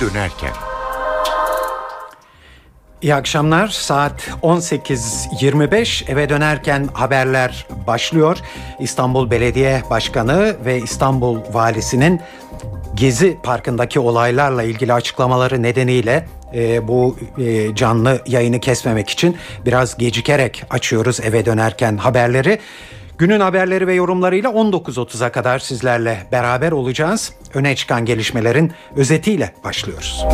dönerken. İyi akşamlar. Saat 18.25 eve dönerken haberler başlıyor. İstanbul Belediye Başkanı ve İstanbul Valisi'nin Gezi Parkı'ndaki olaylarla ilgili açıklamaları nedeniyle e, bu e, canlı yayını kesmemek için biraz gecikerek açıyoruz eve dönerken haberleri. Günün haberleri ve yorumlarıyla 19.30'a kadar sizlerle beraber olacağız. Öne çıkan gelişmelerin özetiyle başlıyoruz.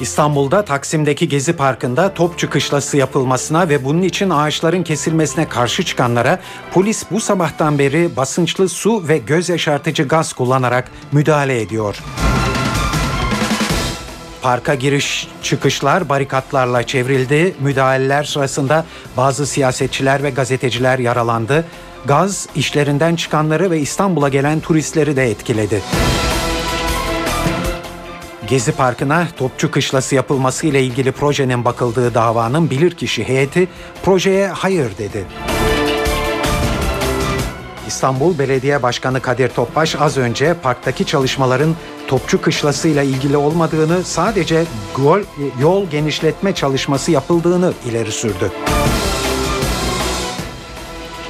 İstanbul'da Taksim'deki Gezi Parkı'nda top çıkışlası yapılmasına ve bunun için ağaçların kesilmesine karşı çıkanlara polis bu sabahtan beri basınçlı su ve göz yaşartıcı gaz kullanarak müdahale ediyor. Parka giriş çıkışlar barikatlarla çevrildi. Müdahaleler sırasında bazı siyasetçiler ve gazeteciler yaralandı. Gaz işlerinden çıkanları ve İstanbul'a gelen turistleri de etkiledi. Gezi Parkı'na topçu kışlası yapılması ile ilgili projenin bakıldığı davanın bilirkişi heyeti projeye hayır dedi. İstanbul Belediye Başkanı Kadir Topbaş az önce parktaki çalışmaların topçu kışlası ile ilgili olmadığını sadece yol, yol genişletme çalışması yapıldığını ileri sürdü.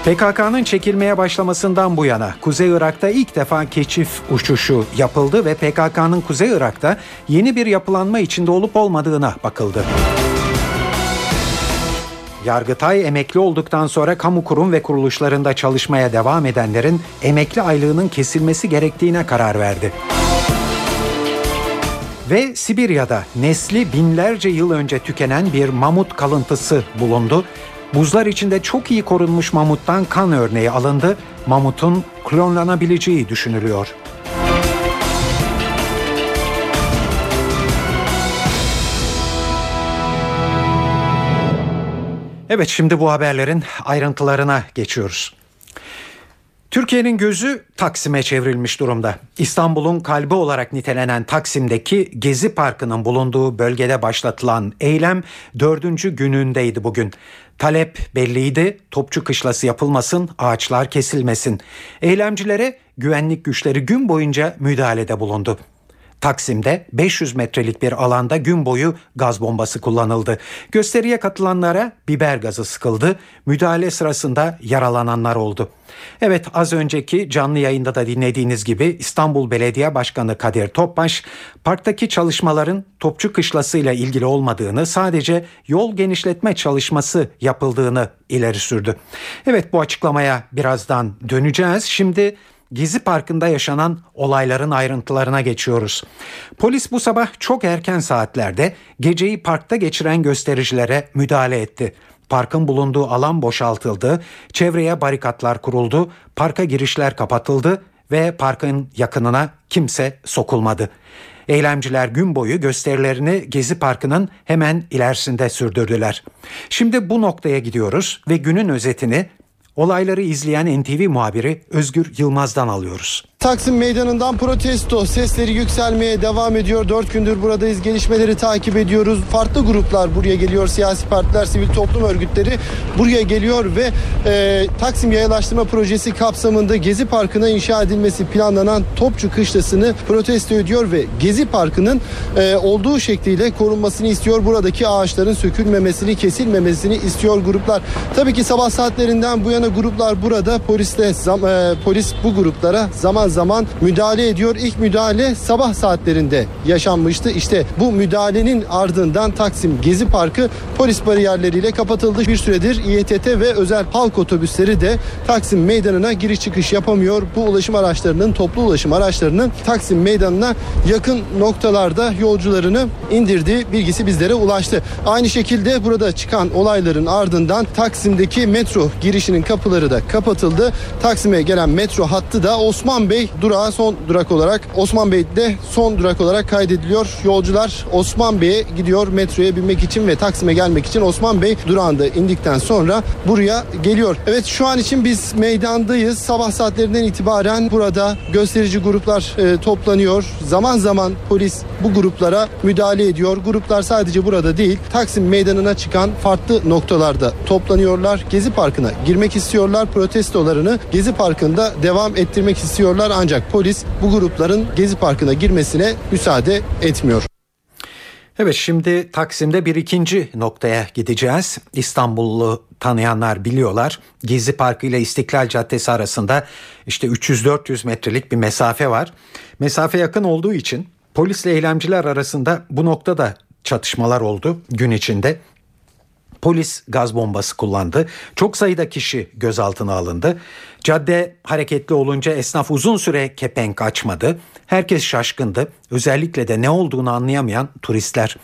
PKK'nın çekilmeye başlamasından bu yana Kuzey Irak'ta ilk defa keşif uçuşu yapıldı ve PKK'nın Kuzey Irak'ta yeni bir yapılanma içinde olup olmadığına bakıldı. Yargıtay emekli olduktan sonra kamu kurum ve kuruluşlarında çalışmaya devam edenlerin emekli aylığının kesilmesi gerektiğine karar verdi. Ve Sibirya'da nesli binlerce yıl önce tükenen bir mamut kalıntısı bulundu. Buzlar içinde çok iyi korunmuş mamuttan kan örneği alındı. Mamutun klonlanabileceği düşünülüyor. Evet şimdi bu haberlerin ayrıntılarına geçiyoruz. Türkiye'nin gözü Taksim'e çevrilmiş durumda. İstanbul'un kalbi olarak nitelenen Taksim'deki Gezi Parkı'nın bulunduğu bölgede başlatılan eylem dördüncü günündeydi bugün. Talep belliydi, topçu kışlası yapılmasın, ağaçlar kesilmesin. Eylemcilere güvenlik güçleri gün boyunca müdahalede bulundu. Taksim'de 500 metrelik bir alanda gün boyu gaz bombası kullanıldı. Gösteriye katılanlara biber gazı sıkıldı. Müdahale sırasında yaralananlar oldu. Evet az önceki canlı yayında da dinlediğiniz gibi İstanbul Belediye Başkanı Kadir Topbaş parktaki çalışmaların Topçu Kışlası ile ilgili olmadığını sadece yol genişletme çalışması yapıldığını ileri sürdü. Evet bu açıklamaya birazdan döneceğiz. Şimdi Gezi Parkı'nda yaşanan olayların ayrıntılarına geçiyoruz. Polis bu sabah çok erken saatlerde geceyi parkta geçiren göstericilere müdahale etti. Parkın bulunduğu alan boşaltıldı, çevreye barikatlar kuruldu, parka girişler kapatıldı ve parkın yakınına kimse sokulmadı. Eylemciler gün boyu gösterilerini Gezi Parkı'nın hemen ilerisinde sürdürdüler. Şimdi bu noktaya gidiyoruz ve günün özetini Olayları izleyen NTV muhabiri Özgür Yılmaz'dan alıyoruz. Taksim Meydanı'ndan protesto sesleri yükselmeye devam ediyor. Dört gündür buradayız. Gelişmeleri takip ediyoruz. Farklı gruplar buraya geliyor. Siyasi partiler, sivil toplum örgütleri buraya geliyor ve e, Taksim Yayalaştırma Projesi kapsamında Gezi Parkı'na inşa edilmesi planlanan Topçu Kışlası'nı protesto ediyor ve Gezi Parkı'nın e, olduğu şekliyle korunmasını istiyor. Buradaki ağaçların sökülmemesini, kesilmemesini istiyor gruplar. Tabii ki sabah saatlerinden bu yana gruplar burada polisle zam, e, polis bu gruplara zaman zaman müdahale ediyor. İlk müdahale sabah saatlerinde yaşanmıştı. İşte bu müdahalenin ardından Taksim Gezi Parkı polis bariyerleriyle kapatıldı. Bir süredir İETT ve özel halk otobüsleri de Taksim Meydanı'na giriş çıkış yapamıyor. Bu ulaşım araçlarının, toplu ulaşım araçlarının Taksim Meydanı'na yakın noktalarda yolcularını indirdiği bilgisi bizlere ulaştı. Aynı şekilde burada çıkan olayların ardından Taksim'deki metro girişinin kapıları da kapatıldı. Taksim'e gelen metro hattı da Osman Bey Bey durağı son durak olarak Osman Bey'de son durak olarak kaydediliyor. Yolcular Osman Bey'e gidiyor metroya binmek için ve Taksim'e gelmek için Osman Bey durağında indikten sonra buraya geliyor. Evet şu an için biz meydandayız. Sabah saatlerinden itibaren burada gösterici gruplar e, toplanıyor. Zaman zaman polis bu gruplara müdahale ediyor. Gruplar sadece burada değil Taksim meydanına çıkan farklı noktalarda toplanıyorlar. Gezi Parkı'na girmek istiyorlar. Protestolarını Gezi Parkı'nda devam ettirmek istiyorlar çalışıyorlar ancak polis bu grupların Gezi Parkı'na girmesine müsaade etmiyor. Evet şimdi Taksim'de bir ikinci noktaya gideceğiz. İstanbullu tanıyanlar biliyorlar. Gezi Parkı ile İstiklal Caddesi arasında işte 300-400 metrelik bir mesafe var. Mesafe yakın olduğu için polisle eylemciler arasında bu noktada çatışmalar oldu gün içinde. Polis gaz bombası kullandı. Çok sayıda kişi gözaltına alındı. Cadde hareketli olunca esnaf uzun süre kepenk açmadı. Herkes şaşkındı. Özellikle de ne olduğunu anlayamayan turistler.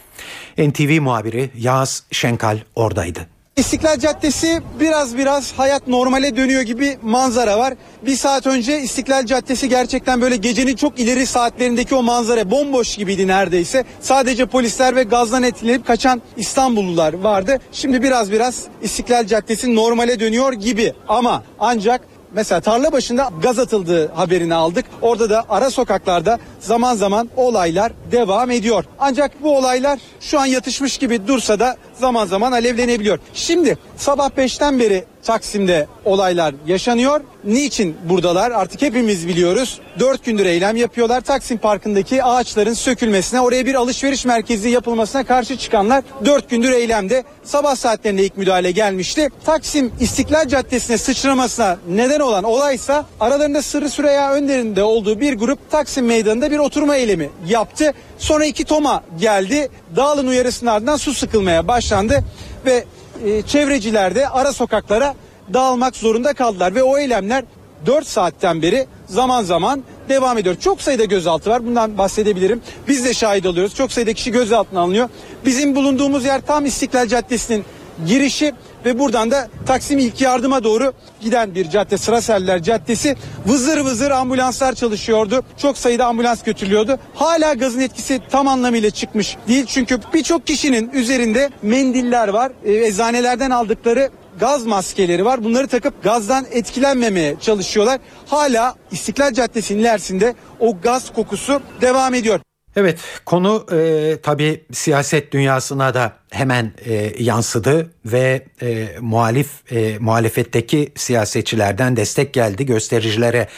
NTV muhabiri Yağız Şenkal oradaydı. İstiklal Caddesi biraz biraz hayat normale dönüyor gibi manzara var. Bir saat önce İstiklal Caddesi gerçekten böyle gecenin çok ileri saatlerindeki o manzara bomboş gibiydi neredeyse. Sadece polisler ve gazdan etkilenip kaçan İstanbullular vardı. Şimdi biraz biraz İstiklal Caddesi normale dönüyor gibi ama ancak Mesela tarla başında gaz atıldığı haberini aldık. Orada da ara sokaklarda zaman zaman olaylar devam ediyor. Ancak bu olaylar şu an yatışmış gibi dursa da zaman zaman alevlenebiliyor. Şimdi sabah 5'ten beri Taksim'de olaylar yaşanıyor. Niçin buradalar artık hepimiz biliyoruz. Dört gündür eylem yapıyorlar. Taksim Parkı'ndaki ağaçların sökülmesine, oraya bir alışveriş merkezi yapılmasına karşı çıkanlar dört gündür eylemde. Sabah saatlerinde ilk müdahale gelmişti. Taksim İstiklal Caddesi'ne sıçramasına neden olan olaysa aralarında Sırrı Süreyya Önder'in de olduğu bir grup Taksim Meydanı'nda bir oturma eylemi yaptı. Sonra iki toma geldi. Dağılın uyarısının ardından su sıkılmaya başlandı ve e, çevreciler de ara sokaklara dağılmak zorunda kaldılar ve o eylemler 4 saatten beri zaman zaman devam ediyor. Çok sayıda gözaltı var. Bundan bahsedebilirim. Biz de şahit oluyoruz. Çok sayıda kişi gözaltına alınıyor. Bizim bulunduğumuz yer tam İstiklal Caddesi'nin girişi ve buradan da Taksim ilk yardıma doğru giden bir cadde Sıraseller Caddesi. Vızır vızır ambulanslar çalışıyordu. Çok sayıda ambulans götürülüyordu. Hala gazın etkisi tam anlamıyla çıkmış değil. Çünkü birçok kişinin üzerinde mendiller var. E, eczanelerden aldıkları gaz maskeleri var. Bunları takıp gazdan etkilenmemeye çalışıyorlar. Hala İstiklal Caddesi'nin ilerisinde o gaz kokusu devam ediyor. Evet konu e, tabii siyaset dünyasına da hemen e, yansıdı ve e, muhalif e, muhalefetteki siyasetçilerden destek geldi göstericilere.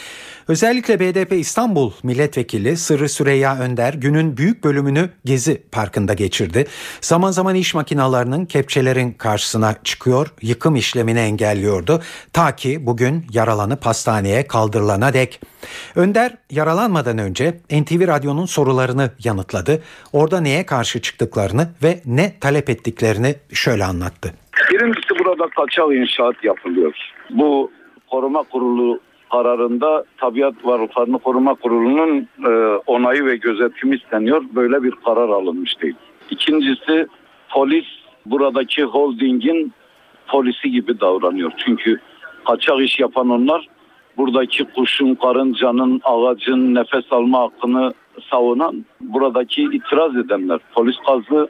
Özellikle BDP İstanbul Milletvekili Sırrı Süreyya Önder günün büyük bölümünü Gezi Parkı'nda geçirdi. Zaman zaman iş makinalarının kepçelerin karşısına çıkıyor, yıkım işlemini engelliyordu. Ta ki bugün yaralanıp hastaneye kaldırılana dek. Önder yaralanmadan önce NTV Radyo'nun sorularını yanıtladı. Orada neye karşı çıktıklarını ve ne talep ettiklerini şöyle anlattı. Birincisi burada kaçak inşaat yapılıyor. Bu koruma kurulu kararında Tabiat Varlıklarını Koruma Kurulu'nun e, onayı ve gözetimi isteniyor. Böyle bir karar alınmış değil. İkincisi polis buradaki holdingin polisi gibi davranıyor. Çünkü kaçak iş yapan onlar buradaki kuşun, karıncanın, ağacın nefes alma hakkını savunan buradaki itiraz edenler. Polis gazı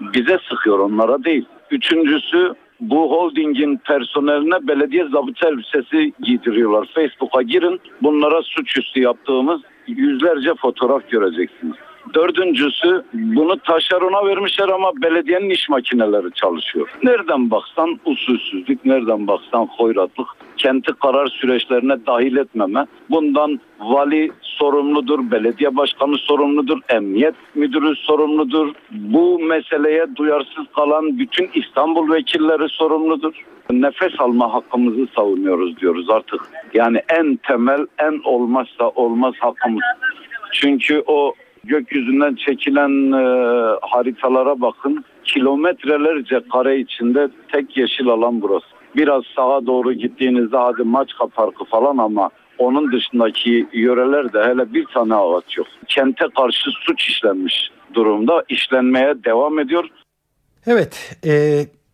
bize sıkıyor onlara değil. Üçüncüsü bu holdingin personeline belediye zabıta elbisesi giydiriyorlar. Facebook'a girin bunlara suçüstü yaptığımız yüzlerce fotoğraf göreceksiniz. Dördüncüsü bunu taşerona vermişler ama belediyenin iş makineleri çalışıyor. Nereden baksan usulsüzlük, nereden baksan hoyratlık, kenti karar süreçlerine dahil etmeme. Bundan vali sorumludur, belediye başkanı sorumludur, emniyet müdürü sorumludur. Bu meseleye duyarsız kalan bütün İstanbul vekilleri sorumludur. Nefes alma hakkımızı savunuyoruz diyoruz artık. Yani en temel, en olmazsa olmaz hakkımız. Çünkü o gökyüzünden çekilen e, haritalara bakın. Kilometrelerce kare içinde tek yeşil alan burası. Biraz sağa doğru gittiğinizde hadi Maçka Parkı falan ama onun dışındaki yörelerde hele bir tane ağaç yok. Kente karşı suç işlenmiş durumda. işlenmeye devam ediyor. Evet, e,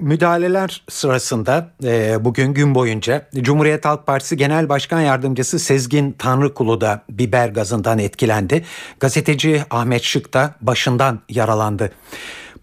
müdahaleler sırasında e, bugün gün boyunca Cumhuriyet Halk Partisi Genel Başkan Yardımcısı Sezgin Tanrıkulu da biber gazından etkilendi. Gazeteci Ahmet Şık da başından yaralandı.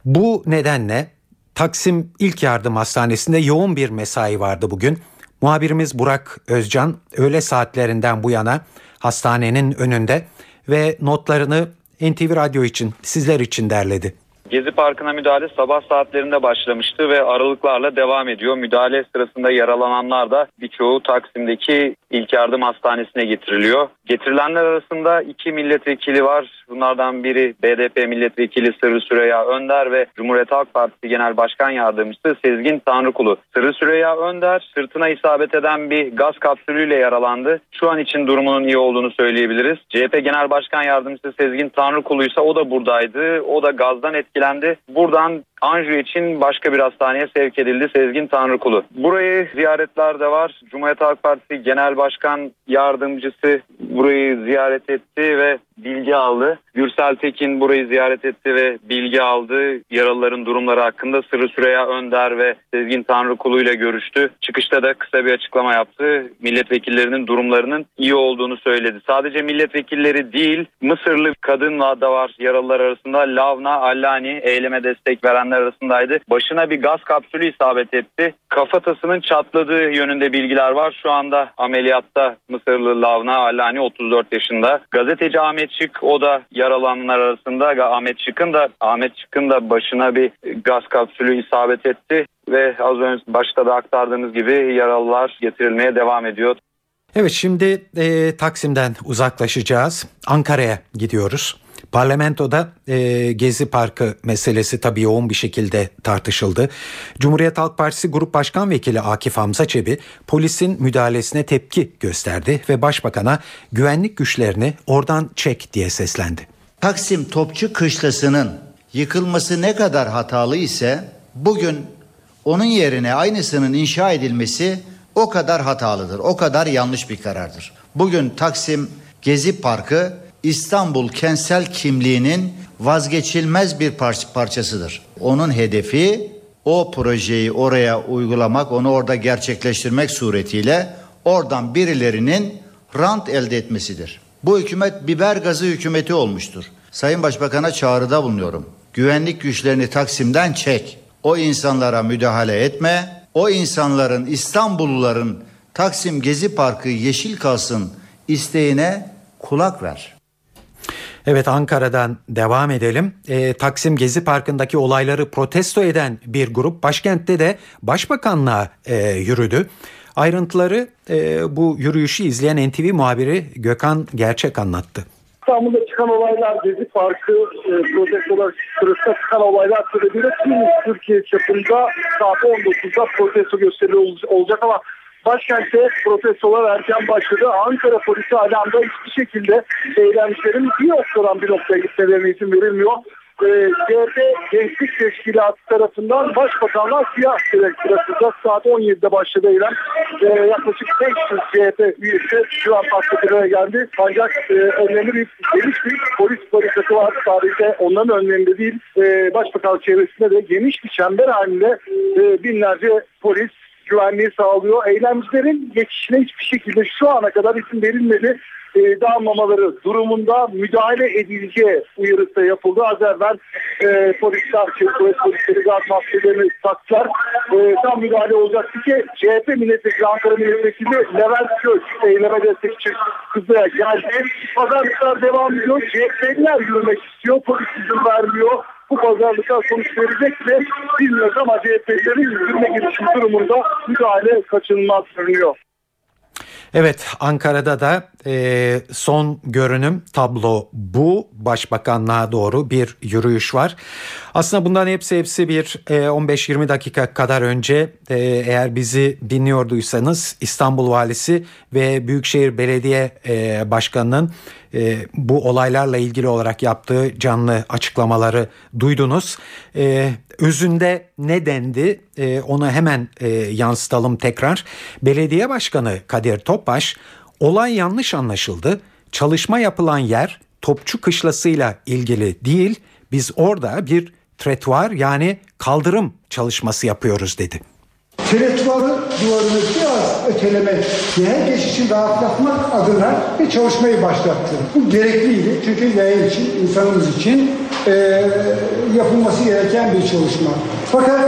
Bu nedenle Taksim İlk Yardım Hastanesi'nde yoğun bir mesai vardı bugün. Muhabirimiz Burak Özcan öğle saatlerinden bu yana hastanenin önünde ve notlarını NTV Radyo için sizler için derledi. Gezi Parkı'na müdahale sabah saatlerinde başlamıştı ve aralıklarla devam ediyor. Müdahale sırasında yaralananlar da birçoğu Taksim'deki ilk yardım hastanesine getiriliyor. Getirilenler arasında iki milletvekili var. Bunlardan biri BDP milletvekili Sırrı Süreyya Önder ve Cumhuriyet Halk Partisi Genel Başkan Yardımcısı Sezgin Tanrıkulu. Sırrı Süreyya Önder sırtına isabet eden bir gaz kapsülüyle yaralandı. Şu an için durumunun iyi olduğunu söyleyebiliriz. CHP Genel Başkan Yardımcısı Sezgin Tanrıkulu ise o da buradaydı. O da gazdan etkilendi. Buradan Anju için başka bir hastaneye sevk edildi Sezgin Tanrıkulu. Burayı ziyaretler de var. Cumhuriyet Halk Partisi Genel Başkan Yardımcısı burayı ziyaret etti ve bilgi aldı. Gürsel Tekin burayı ziyaret etti ve bilgi aldı. Yaralıların durumları hakkında Sırrı Süreyya Önder ve Sezgin Tanrıkulu ile görüştü. Çıkışta da kısa bir açıklama yaptı. Milletvekillerinin durumlarının iyi olduğunu söyledi. Sadece milletvekilleri değil Mısırlı kadınla da var yaralılar arasında. Lavna Allani eyleme destek verenler arasındaydı. Başına bir gaz kapsülü isabet etti. Kafatasının çatladığı yönünde bilgiler var. Şu anda ameliyatta Mısırlı Lavna Allani 34 yaşında. Gazeteci Ahmet Şık o da yaralananlar arasında. Ahmet Şık'ın da Ahmet Şık'ın da başına bir gaz kapsülü isabet etti ve az önce başta da aktardığımız gibi yaralılar getirilmeye devam ediyor. Evet şimdi e, Taksim'den uzaklaşacağız. Ankara'ya gidiyoruz. Parlamentoda e, Gezi Parkı meselesi tabii yoğun bir şekilde tartışıldı. Cumhuriyet Halk Partisi Grup Başkan Vekili Akif Hamza Çebi polisin müdahalesine tepki gösterdi ve başbakana güvenlik güçlerini oradan çek diye seslendi. Taksim Topçu Kışlası'nın yıkılması ne kadar hatalı ise bugün onun yerine aynısının inşa edilmesi o kadar hatalıdır. O kadar yanlış bir karardır. Bugün Taksim Gezi Parkı İstanbul kentsel kimliğinin vazgeçilmez bir par- parçasıdır. Onun hedefi o projeyi oraya uygulamak, onu orada gerçekleştirmek suretiyle oradan birilerinin rant elde etmesidir. Bu hükümet biber gazı hükümeti olmuştur. Sayın Başbakan'a çağrıda bulunuyorum. Güvenlik güçlerini Taksim'den çek. O insanlara müdahale etme. O insanların İstanbulluların Taksim Gezi Parkı yeşil kalsın isteğine kulak ver. Evet Ankara'dan devam edelim. E, Taksim Gezi Parkı'ndaki olayları protesto eden bir grup başkentte de başbakanlığa e, yürüdü. Ayrıntıları e, bu yürüyüşü izleyen NTV muhabiri Gökhan Gerçek anlattı. İstanbul'da çıkan olaylar Gezi Parkı e, protestolar sırasında çıkan olaylar sebebiyle tüm Türkiye çapında saat 19'da protesto gösterileri ol- olacak ama başkentte protestolar erken başladı. Ankara polisi alanda hiçbir şekilde eylemcilerin bir noktadan bir noktaya gitmelerine izin verilmiyor. E, CHP Gençlik Teşkilatı tarafından Başbakanlar siyah direkt bırakılacak. Saat 17'de başladı eylem. E, yaklaşık 500 CHP üyesi şu an araya geldi. Ancak e, önlemli bir geniş bir polis barikatı var. Sadece onların önlerinde değil. E, Başbakan çevresinde de geniş bir çember halinde e, binlerce polis güvenliği sağlıyor. Eylemcilerin geçişine hiçbir şekilde şu ana kadar izin verilmedi e, dağılmamaları durumunda müdahale edileceği uyarısı da yapıldı. Az evvel e, polisler, polis polisleri gaz maskelerini taktılar. E, tam müdahale olacaktı ki CHP milletvekili, Ankara milletvekili Levent Kök eyleme destek için kızıya geldi. Pazarlıklar devam ediyor. CHP'liler yürümek istiyor. Polis izin vermiyor. Bu pazarlıklar sonuç verecek mi bilmiyoruz ama CHP'lerin yürüme girişimi durumunda müdahale kaçınılmaz görünüyor. Evet Ankara'da da e, son görünüm tablo bu. Başbakanlığa doğru bir yürüyüş var. Aslında bundan hepsi hepsi bir e, 15-20 dakika kadar önce e, eğer bizi dinliyorduysanız İstanbul Valisi ve Büyükşehir Belediye e, Başkanı'nın e, bu olaylarla ilgili olarak yaptığı canlı açıklamaları duydunuz. E, özünde ne dendi e, onu hemen e, yansıtalım tekrar. Belediye Başkanı Kadir Topbaş olay yanlış anlaşıldı. Çalışma yapılan yer Topçu Kışlası'yla ilgili değil biz orada bir tretuar yani kaldırım çalışması yapıyoruz dedi. Tretuarı duvarını biraz ötelemek ve herkes için rahatlatmak adına bir çalışmayı başlattı. Bu gerekliydi çünkü yayın için, insanımız için e, yapılması gereken bir çalışma. Fakat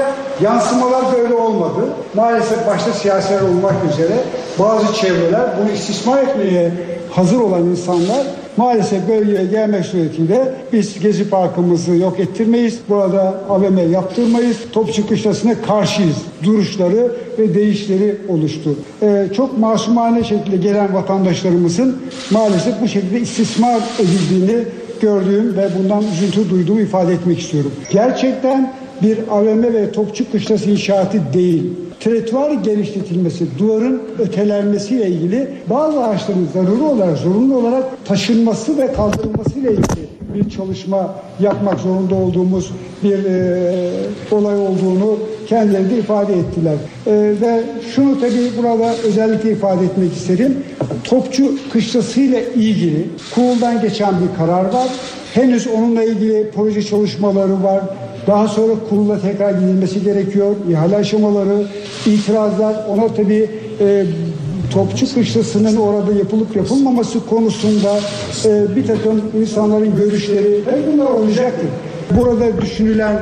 yansımalar böyle olmadı. Maalesef başta siyasiler olmak üzere bazı çevreler bunu istismar etmeye hazır olan insanlar Maalesef bölgeye gelmek suretiyle biz Gezi Parkımızı yok ettirmeyiz. Burada AVM yaptırmayız. Topçu Kışlası'na karşıyız. Duruşları ve değişleri oluştu. Ee, çok masumane şekilde gelen vatandaşlarımızın maalesef bu şekilde istismar edildiğini gördüğüm ve bundan üzüntü duyduğumu ifade etmek istiyorum. Gerçekten bir AVM ve Topçu Kışlası inşaatı değil. Tretuar genişletilmesi, duvarın ötelenmesiyle ilgili bazı ağaçların zaruri olarak, zorunlu olarak taşınması ve kaldırılmasıyla ilgili bir çalışma yapmak zorunda olduğumuz bir e, olay olduğunu kendileri de ifade ettiler. E, ve şunu tabii burada özellikle ifade etmek isterim. Topçu kışlası ile ilgili kuruldan geçen bir karar var. Henüz onunla ilgili proje çalışmaları var. Daha sonra kurula tekrar gidilmesi gerekiyor. İhale aşamaları, itirazlar ona tabii e, Topçu Kışlası'nın orada yapılıp yapılmaması konusunda e, bir takım insanların görüşleri ve bunlar olacaktır. Burada düşünülen,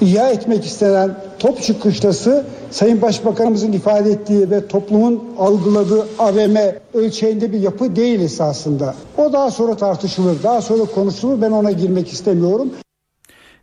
ihya etmek istenen Topçu Kışlası Sayın Başbakanımızın ifade ettiği ve toplumun algıladığı AVM ölçeğinde bir yapı değil esasında. O daha sonra tartışılır, daha sonra konuşulur. Ben ona girmek istemiyorum.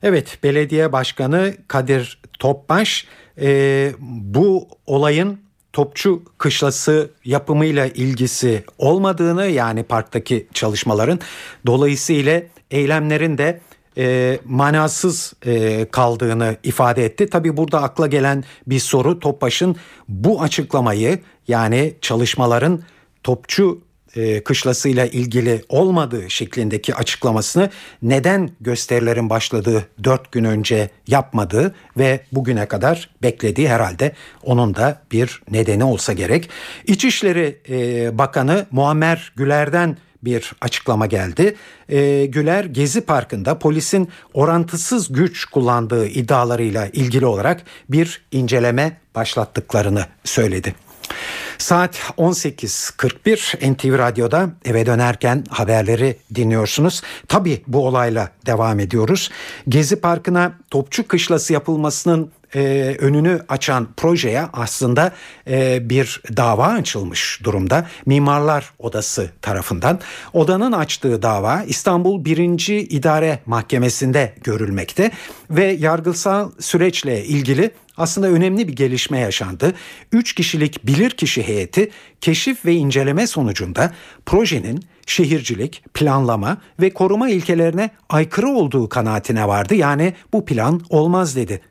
Evet, belediye başkanı Kadir Topbaş e, bu olayın Topçu Kışlası yapımıyla ilgisi olmadığını yani parktaki çalışmaların dolayısıyla eylemlerin de e, manasız e, kaldığını ifade etti. Tabi burada akla gelen bir soru Topbaş'ın bu açıklamayı yani çalışmaların Topçu e, kışlasıyla ilgili olmadığı şeklindeki açıklamasını neden gösterilerin başladığı dört gün önce yapmadığı ve bugüne kadar beklediği herhalde onun da bir nedeni olsa gerek. İçişleri e, Bakanı Muammer Güler'den bir açıklama geldi. E, Güler Gezi Parkı'nda polisin orantısız güç kullandığı iddialarıyla ilgili olarak bir inceleme başlattıklarını söyledi. Saat 18.41 NTV Radyo'da eve dönerken haberleri dinliyorsunuz. Tabi bu olayla devam ediyoruz. Gezi Parkı'na Topçu Kışlası yapılmasının e, önünü açan projeye aslında e, bir dava açılmış durumda. Mimarlar Odası tarafından. Odanın açtığı dava İstanbul 1. İdare Mahkemesi'nde görülmekte ve yargısal süreçle ilgili aslında önemli bir gelişme yaşandı. Üç kişilik bilirkişi heyeti keşif ve inceleme sonucunda projenin şehircilik, planlama ve koruma ilkelerine aykırı olduğu kanaatine vardı. Yani bu plan olmaz dedi.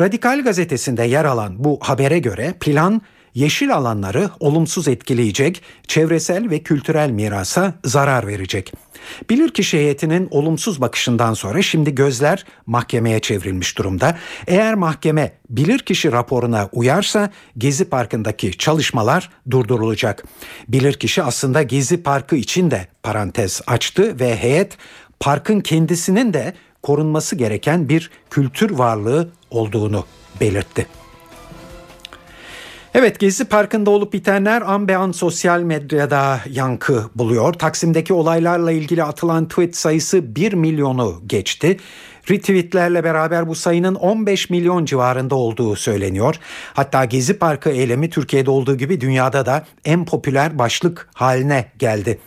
Radikal gazetesinde yer alan bu habere göre plan yeşil alanları olumsuz etkileyecek, çevresel ve kültürel mirasa zarar verecek. Bilirkişi heyetinin olumsuz bakışından sonra şimdi gözler mahkemeye çevrilmiş durumda. Eğer mahkeme bilirkişi raporuna uyarsa Gezi Parkı'ndaki çalışmalar durdurulacak. Bilirkişi aslında Gezi Parkı için de parantez açtı ve heyet parkın kendisinin de korunması gereken bir kültür varlığı olduğunu belirtti. Evet Gezi Parkı'nda olup bitenler an be an sosyal medyada yankı buluyor. Taksim'deki olaylarla ilgili atılan tweet sayısı 1 milyonu geçti. Retweetlerle beraber bu sayının 15 milyon civarında olduğu söyleniyor. Hatta Gezi Parkı eylemi Türkiye'de olduğu gibi dünyada da en popüler başlık haline geldi.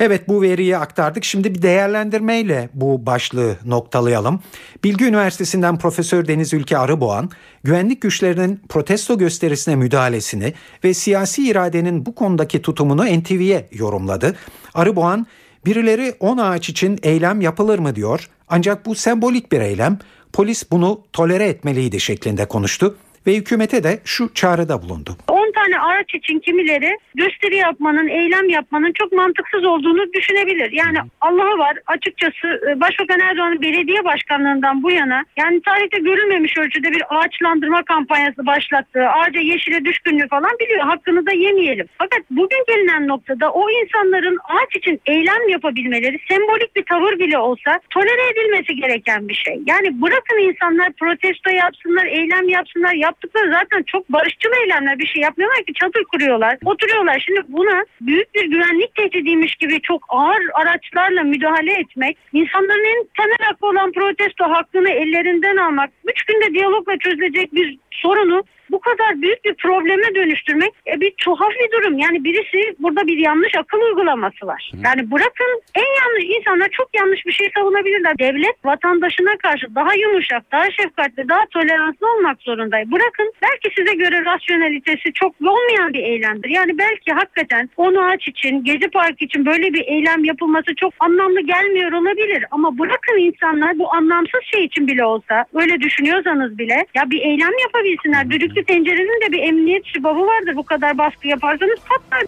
Evet bu veriyi aktardık. Şimdi bir değerlendirmeyle bu başlığı noktalayalım. Bilgi Üniversitesi'nden Profesör Deniz Ülke Arıboğan, güvenlik güçlerinin protesto gösterisine müdahalesini ve siyasi iradenin bu konudaki tutumunu NTV'ye yorumladı. Arıboğan, birileri 10 ağaç için eylem yapılır mı diyor. Ancak bu sembolik bir eylem. Polis bunu tolere etmeliydi şeklinde konuştu ve hükümete de şu çağrıda bulundu. 10 tane araç için kimileri gösteri yapmanın, eylem yapmanın çok mantıksız olduğunu düşünebilir. Yani Allah'a var açıkçası e, Başbakan Erdoğan'ın belediye başkanlığından bu yana yani tarihte görülmemiş ölçüde bir ağaçlandırma kampanyası başlattığı, ağaca yeşile düşkünlüğü falan biliyor. Hakkını da yemeyelim. Fakat bugün gelinen noktada o insanların ağaç için eylem yapabilmeleri sembolik bir tavır bile olsa tolere edilmesi gereken bir şey. Yani bırakın insanlar protesto yapsınlar, eylem yapsınlar. Yaptıkları zaten çok barışçıl eylemler bir şey yapmıyorlar ki çadır kuruyorlar, oturuyorlar. Şimdi buna büyük bir güvenlik tehdidiymiş gibi çok ağır araçlarla müdahale etmek, insanların en temel hakkı olan protesto hakkını ellerinden almak, üç günde diyalogla çözülecek bir sorunu bu kadar büyük bir probleme dönüştürmek e, bir tuhaf bir durum. Yani birisi burada bir yanlış akıl uygulaması var. Yani bırakın en yanlış insanlar çok yanlış bir şey savunabilirler. Devlet vatandaşına karşı daha yumuşak, daha şefkatli, daha toleranslı olmak zorunda. Bırakın belki size göre rasyonalitesi çok olmayan bir eylemdir. Yani belki hakikaten onu aç için, Gezi Parkı için böyle bir eylem yapılması çok anlamlı gelmiyor olabilir. Ama bırakın insanlar bu anlamsız şey için bile olsa öyle düşünüyorsanız bile ya bir eylem yapabilsinler. Düdüklü tencerenin de bir emniyet şubabı vardır. Bu kadar baskı yaparsanız patlar.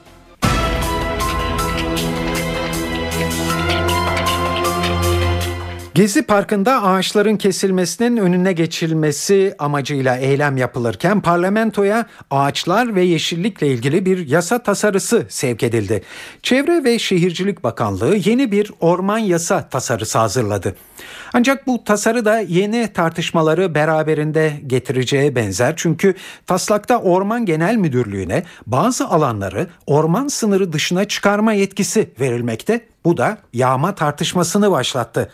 Gezi Parkı'nda ağaçların kesilmesinin önüne geçilmesi amacıyla eylem yapılırken parlamentoya ağaçlar ve yeşillikle ilgili bir yasa tasarısı sevk edildi. Çevre ve Şehircilik Bakanlığı yeni bir orman yasa tasarısı hazırladı. Ancak bu tasarı da yeni tartışmaları beraberinde getireceğe benzer. Çünkü taslakta Orman Genel Müdürlüğü'ne bazı alanları orman sınırı dışına çıkarma yetkisi verilmekte. Bu da yağma tartışmasını başlattı.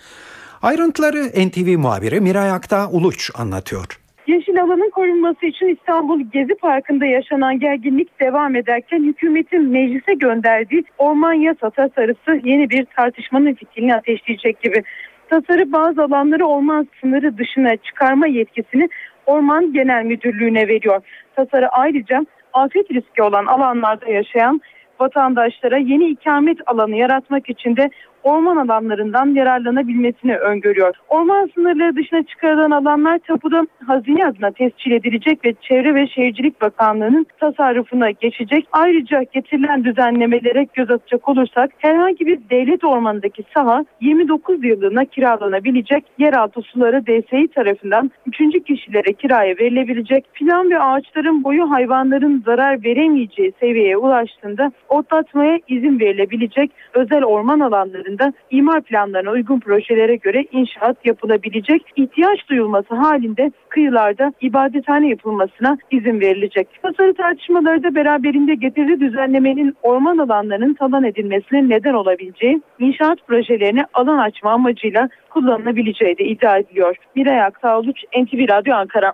Ayrıntıları NTV muhabiri Miray Akta Uluç anlatıyor. Yeşil alanın korunması için İstanbul Gezi Parkı'nda yaşanan gerginlik devam ederken hükümetin meclise gönderdiği orman yasa tasarısı yeni bir tartışmanın fitilini ateşleyecek gibi. Tasarı bazı alanları orman sınırı dışına çıkarma yetkisini Orman Genel Müdürlüğü'ne veriyor. Tasarı ayrıca afet riski olan alanlarda yaşayan vatandaşlara yeni ikamet alanı yaratmak için de orman alanlarından yararlanabilmesini öngörüyor. Orman sınırları dışına çıkarılan alanlar tapuda hazine adına tescil edilecek ve Çevre ve Şehircilik Bakanlığı'nın tasarrufuna geçecek. Ayrıca getirilen düzenlemelere göz atacak olursak herhangi bir devlet ormanındaki saha 29 yıllığına kiralanabilecek yeraltı suları DSİ tarafından 3. kişilere kiraya verilebilecek plan ve ağaçların boyu hayvanların zarar veremeyeceği seviyeye ulaştığında otlatmaya izin verilebilecek özel orman alanlarında imar planlarına uygun projelere göre inşaat yapılabilecek. ihtiyaç duyulması halinde kıyılarda ibadethane yapılmasına izin verilecek. Tasarı tartışmaları da beraberinde getirdiği düzenlemenin orman alanlarının talan edilmesine neden olabileceği, inşaat projelerine alan açma amacıyla kullanılabileceği de iddia ediliyor. Miray Aksağoluç, NTV Radyo Ankara.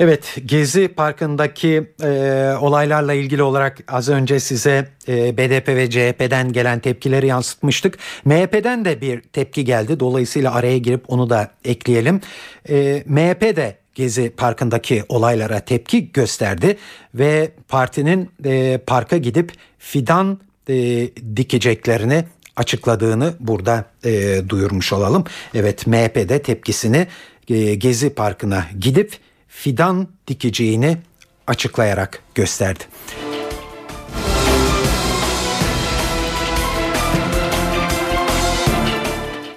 Evet Gezi Parkı'ndaki e, olaylarla ilgili olarak az önce size e, BDP ve CHP'den gelen tepkileri yansıtmıştık. MHP'den de bir tepki geldi dolayısıyla araya girip onu da ekleyelim. E, MHP de Gezi Parkı'ndaki olaylara tepki gösterdi ve partinin e, parka gidip fidan e, dikeceklerini açıkladığını burada e, duyurmuş olalım. Evet MHP'de tepkisini e, Gezi Parkı'na gidip fidan dikeceğini açıklayarak gösterdi.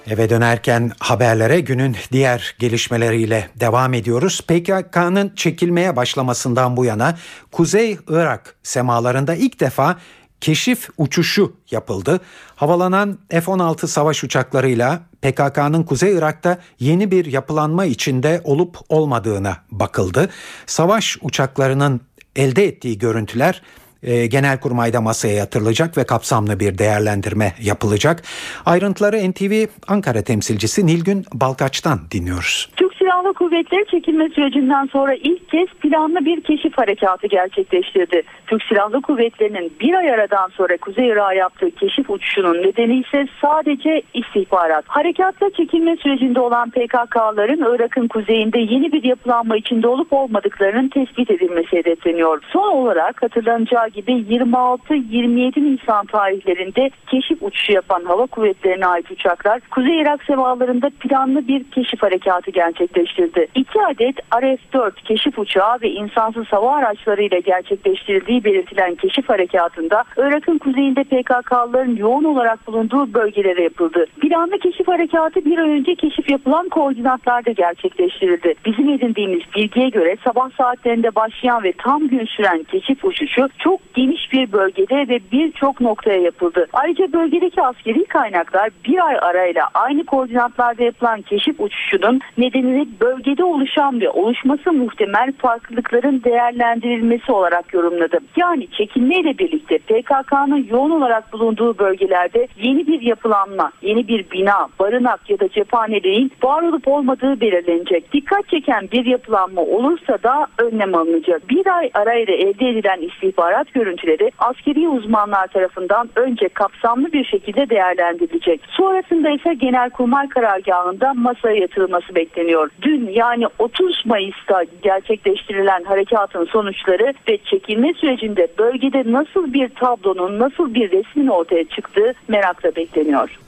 Eve dönerken haberlere günün diğer gelişmeleriyle devam ediyoruz. PKK'nın çekilmeye başlamasından bu yana Kuzey Irak semalarında ilk defa keşif uçuşu yapıldı. Havalanan F-16 savaş uçaklarıyla PKK'nın Kuzey Irak'ta yeni bir yapılanma içinde olup olmadığına bakıldı. Savaş uçaklarının elde ettiği görüntüler e, Genelkurmay'da masaya yatırılacak ve kapsamlı bir değerlendirme yapılacak. Ayrıntıları NTV Ankara temsilcisi Nilgün Balkaç'tan dinliyoruz. Türk Silahlı Kuvvetleri çekilme sürecinden sonra ilk kez planlı bir keşif harekatı gerçekleştirdi. Türk Silahlı Kuvvetleri'nin bir ay aradan sonra Kuzey Irak'a yaptığı keşif uçuşunun nedeni ise sadece istihbarat. Harekatta çekilme sürecinde olan PKK'ların Irak'ın kuzeyinde yeni bir yapılanma içinde olup olmadıklarının tespit edilmesi hedefleniyor. Son olarak hatırlanacağı gibi 26-27 Nisan tarihlerinde keşif uçuşu yapan hava kuvvetlerine ait uçaklar Kuzey Irak semalarında planlı bir keşif harekatı gerçekleştirdi. İki adet RF-4 keşif uçağı ve insansız hava araçlarıyla gerçekleştirildiği belirtilen keşif harekatında Irak'ın kuzeyinde PKK'ların yoğun olarak bulunduğu bölgelere yapıldı. Planlı keşif harekatı bir ay önce keşif yapılan koordinatlarda gerçekleştirildi. Bizim edindiğimiz bilgiye göre sabah saatlerinde başlayan ve tam gün süren keşif uçuşu çok geniş bir bölgede ve birçok noktaya yapıldı. Ayrıca bölgedeki askeri kaynaklar bir ay arayla aynı koordinatlarda yapılan keşif uçuşunun nedeni bölgede oluşan ve oluşması muhtemel farklılıkların değerlendirilmesi olarak yorumladı. Yani çekilmeyle birlikte PKK'nın yoğun olarak bulunduğu bölgelerde yeni bir yapılanma, yeni bir bina, barınak ya da cephaneliğin var olup olmadığı belirlenecek. Dikkat çeken bir yapılanma olursa da önlem alınacak. Bir ay arayla elde edilen istihbarat görüntüleri askeri uzmanlar tarafından önce kapsamlı bir şekilde değerlendirilecek. Sonrasında ise Genelkurmay karargahında masaya yatırılması bekleniyor. Dün yani 30 Mayıs'ta gerçekleştirilen harekatın sonuçları ve çekilme sürecinde bölgede nasıl bir tablonun, nasıl bir resmin ortaya çıktığı merakla bekleniyor.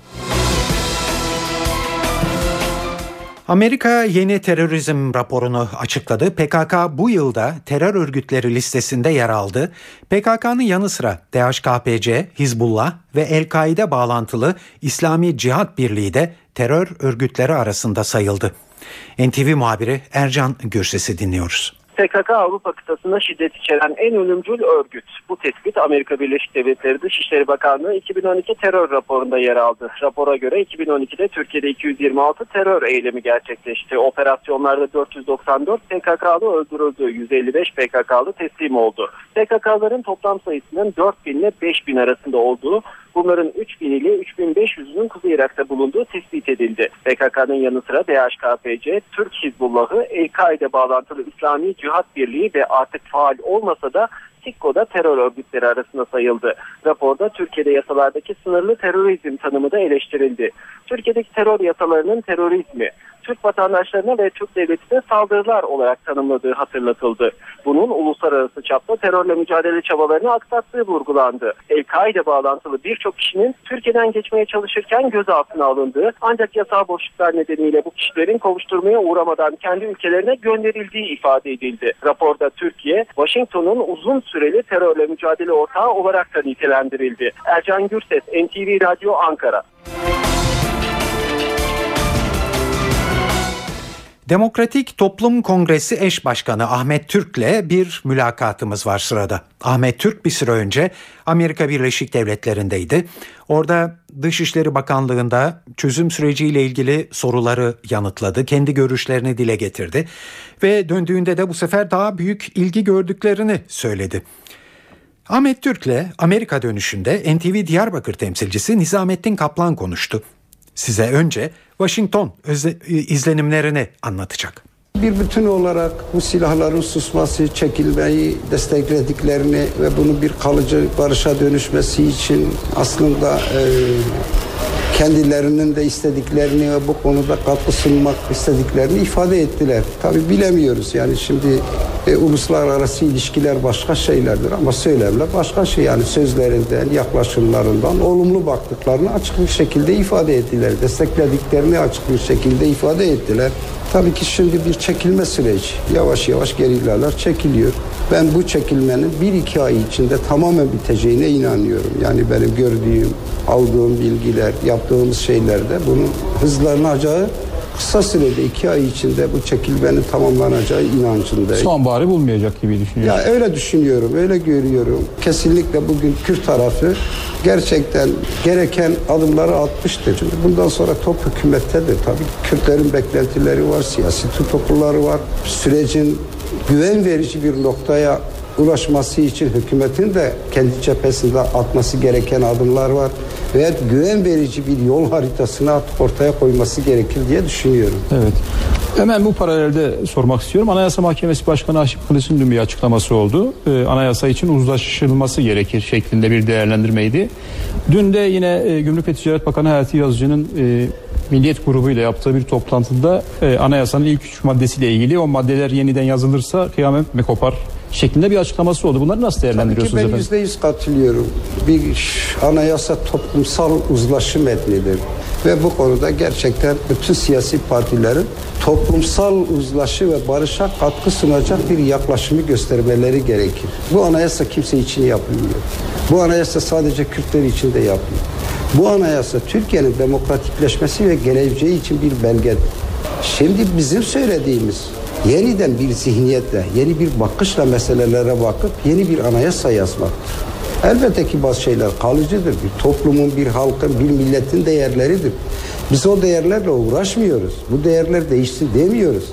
Amerika yeni terörizm raporunu açıkladı. PKK bu yılda terör örgütleri listesinde yer aldı. PKK'nın yanı sıra DHKPC, Hizbullah ve El-Kaide bağlantılı İslami Cihat Birliği de terör örgütleri arasında sayıldı. NTV muhabiri Ercan Gürses'i dinliyoruz. PKK Avrupa kıtasında şiddet içeren en ölümcül örgüt. Bu tespit Amerika Birleşik Devletleri Dışişleri Bakanlığı 2012 terör raporunda yer aldı. Rapora göre 2012'de Türkiye'de 226 terör eylemi gerçekleşti. Operasyonlarda 494 PKK'lı öldürüldü, 155 PKK'lı teslim oldu. PKK'ların toplam sayısının 4000 ile 5000 arasında olduğu Bunların 3000 ile 3500'ünün Kuzey Irak'ta bulunduğu tespit edildi. PKK'nın yanı sıra DHKPC, Türk Hizbullah'ı, El-Kaide bağlantılı İslami Cihat Birliği ve artık faal olmasa da TİKKO'da terör örgütleri arasında sayıldı. Raporda Türkiye'de yasalardaki sınırlı terörizm tanımı da eleştirildi. Türkiye'deki terör yasalarının terörizmi, Türk vatandaşlarına ve Türk devletine saldırılar olarak tanımladığı hatırlatıldı. Bunun uluslararası çapta terörle mücadele çabalarını aksattığı vurgulandı. El-Kaide bağlantılı birçok kişinin Türkiye'den geçmeye çalışırken gözaltına alındığı ancak yasal boşluklar nedeniyle bu kişilerin kovuşturmaya uğramadan kendi ülkelerine gönderildiği ifade edildi. Raporda Türkiye, Washington'un uzun süreli terörle mücadele ortağı olarak da nitelendirildi. Ercan Gürses, NTV Radyo Ankara. Demokratik Toplum Kongresi eş başkanı Ahmet Türk'le bir mülakatımız var sırada. Ahmet Türk bir süre önce Amerika Birleşik Devletleri'ndeydi. Orada Dışişleri Bakanlığı'nda çözüm süreciyle ilgili soruları yanıtladı. Kendi görüşlerini dile getirdi. Ve döndüğünde de bu sefer daha büyük ilgi gördüklerini söyledi. Ahmet Türk'le Amerika dönüşünde NTV Diyarbakır temsilcisi Nizamettin Kaplan konuştu. Size önce Washington izlenimlerini anlatacak. Bir bütün olarak bu silahların susması, çekilmeyi desteklediklerini ve bunu bir kalıcı barışa dönüşmesi için aslında e, kendilerinin de istediklerini ve bu konuda katkı sunmak istediklerini ifade ettiler. Tabi bilemiyoruz yani şimdi e, uluslararası ilişkiler başka şeylerdir ama söylemle başka şey yani sözlerinden, yaklaşımlarından olumlu baktıklarını açık bir şekilde ifade ettiler. Desteklediklerini açık bir şekilde ifade ettiler. Tabii ki şimdi bir çekilme süreci. Yavaş yavaş gerilerler çekiliyor. Ben bu çekilmenin bir iki ay içinde tamamen biteceğine inanıyorum. Yani benim gördüğüm, aldığım bilgiler, yaptığımız şeylerde bunun hızlanacağı kısa sürede iki ay içinde bu çekilmenin tamamlanacağı inancındayım. Sonbaharı bulmayacak gibi düşünüyorum. Ya öyle düşünüyorum, öyle görüyorum. Kesinlikle bugün Kürt tarafı gerçekten gereken adımları atmıştır. Şimdi bundan sonra top hükümettedir. Tabii Kürtlerin beklentileri var, siyasi tutukluları var. Sürecin güven verici bir noktaya ulaşması için hükümetin de kendi cephesinde atması gereken adımlar var. Ve güven verici bir yol haritasını ortaya koyması gerekir diye düşünüyorum. Evet. Hemen bu paralelde sormak istiyorum. Anayasa Mahkemesi Başkanı Haşim Kılıç'ın dün bir açıklaması oldu. Ee, anayasa için uzlaşılması gerekir şeklinde bir değerlendirmeydi. Dün de yine e, Gümrük ve Ticaret Bakanı Hayati Yazıcı'nın e, Milliyet grubuyla yaptığı bir toplantıda e, anayasanın ilk üç maddesiyle ilgili o maddeler yeniden yazılırsa kıyamet mi kopar şeklinde bir açıklaması oldu. Bunları nasıl değerlendiriyorsunuz Tabii ki ben efendim? yüzde yüz katılıyorum. Bir anayasa toplumsal uzlaşı metnidir. Ve bu konuda gerçekten bütün siyasi partilerin toplumsal uzlaşı ve barışa katkı sunacak bir yaklaşımı göstermeleri gerekir. Bu anayasa kimse için yapılmıyor. Bu anayasa sadece Kürtler için de yapmıyor. Bu anayasa Türkiye'nin demokratikleşmesi ve geleceği için bir belgedir. Şimdi bizim söylediğimiz yeniden bir zihniyetle, yeni bir bakışla meselelere bakıp yeni bir anayasa yazmaktır. Elbette ki bazı şeyler kalıcıdır. Bir toplumun, bir halkın, bir milletin değerleridir. Biz o değerlerle uğraşmıyoruz. Bu değerler değişsin demiyoruz.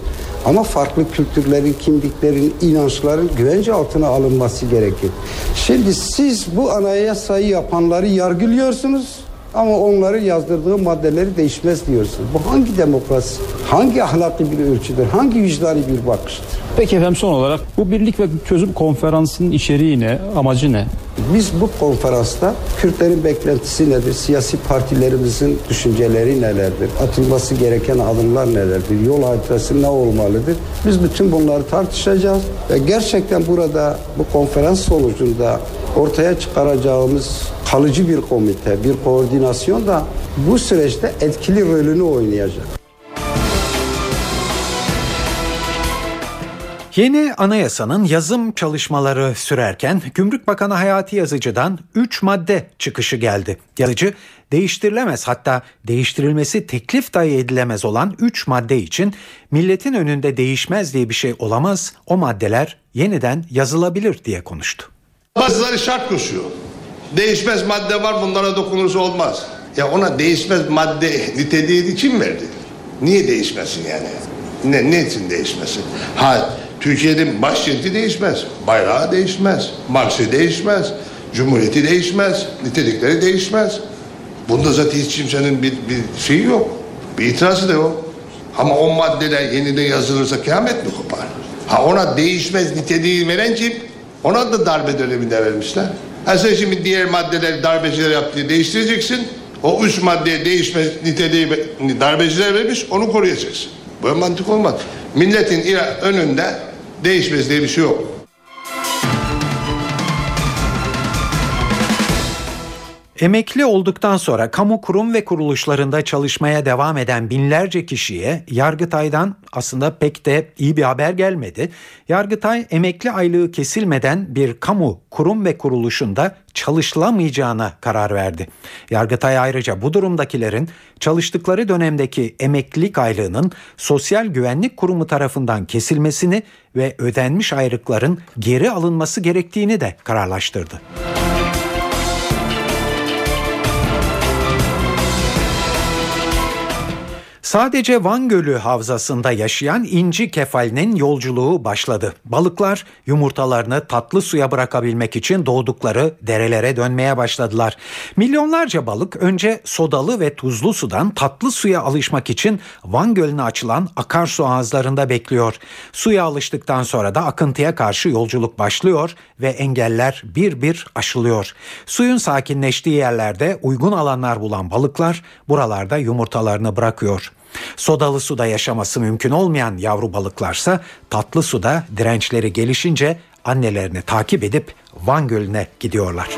Ama farklı kültürlerin, kimliklerin, inançların güvence altına alınması gerekir. Şimdi siz bu anayasayı yapanları yargılıyorsunuz ama onları yazdırdığı maddeleri değişmez diyorsunuz. Bu hangi demokrasi, hangi ahlaki bir ölçüdür, hangi vicdani bir bakıştır? Peki efendim son olarak bu birlik ve çözüm konferansının içeriği ne, amacı ne? Biz bu konferansta Kürtlerin beklentisi nedir? Siyasi partilerimizin düşünceleri nelerdir? Atılması gereken adımlar nelerdir? Yol haritası ne olmalıdır? Biz bütün bunları tartışacağız ve gerçekten burada bu konferans sonucunda ortaya çıkaracağımız kalıcı bir komite, bir koordinasyon da bu süreçte etkili rolünü oynayacak. Yeni anayasanın yazım çalışmaları sürerken Gümrük Bakanı Hayati Yazıcı'dan 3 madde çıkışı geldi. Yazıcı değiştirilemez hatta değiştirilmesi teklif dahi edilemez olan 3 madde için milletin önünde değişmez diye bir şey olamaz o maddeler yeniden yazılabilir diye konuştu. Bazıları şart koşuyor. Değişmez madde var bunlara dokunursa olmaz. Ya ona değişmez madde niteliği kim verdi? Niye değişmesin yani? Ne, ne için değişmesin? Ha Türkiye'nin başkenti değişmez. Bayrağı değişmez. Marşı değişmez. Cumhuriyeti değişmez. Nitelikleri değişmez. Bunda zaten hiç kimsenin bir, bir şeyi yok. Bir itirazı da yok. Ama o maddeler yeniden yazılırsa kıyamet mi kopar? Ha ona değişmez niteliği veren kim? Ona da darbe döneminde vermişler. Şimdi diğer maddeleri darbeciler yaptığı değiştireceksin. O üç maddeye değişmez niteliği darbeciler vermiş onu koruyacaksın. Böyle mantık olmaz. Milletin önünde değişmez diye bir şey yok. Emekli olduktan sonra kamu kurum ve kuruluşlarında çalışmaya devam eden binlerce kişiye Yargıtay'dan aslında pek de iyi bir haber gelmedi. Yargıtay emekli aylığı kesilmeden bir kamu kurum ve kuruluşunda çalışılamayacağına karar verdi. Yargıtay ayrıca bu durumdakilerin çalıştıkları dönemdeki emeklilik aylığının Sosyal Güvenlik Kurumu tarafından kesilmesini ve ödenmiş ayrıkların geri alınması gerektiğini de kararlaştırdı. Sadece Van Gölü havzasında yaşayan inci kefalinin yolculuğu başladı. Balıklar yumurtalarını tatlı suya bırakabilmek için doğdukları derelere dönmeye başladılar. Milyonlarca balık önce sodalı ve tuzlu sudan tatlı suya alışmak için Van Gölü'ne açılan akarsu ağızlarında bekliyor. Suya alıştıktan sonra da akıntıya karşı yolculuk başlıyor ve engeller bir bir aşılıyor. Suyun sakinleştiği yerlerde uygun alanlar bulan balıklar buralarda yumurtalarını bırakıyor. Sodalı suda yaşaması mümkün olmayan yavru balıklarsa tatlı suda dirençleri gelişince annelerini takip edip Van Gölü'ne gidiyorlar.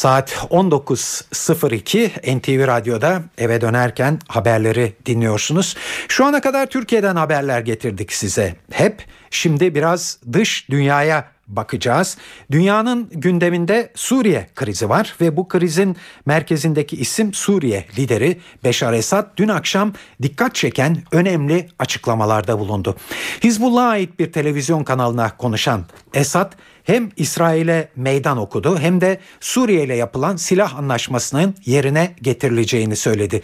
Saat 19.02 NTV Radyo'da eve dönerken haberleri dinliyorsunuz. Şu ana kadar Türkiye'den haberler getirdik size. Hep şimdi biraz dış dünyaya bakacağız. Dünyanın gündeminde Suriye krizi var ve bu krizin merkezindeki isim Suriye lideri Beşar Esad dün akşam dikkat çeken önemli açıklamalarda bulundu. Hizbullah'a ait bir televizyon kanalına konuşan Esad hem İsrail'e meydan okudu hem de Suriye ile yapılan silah anlaşmasının yerine getirileceğini söyledi.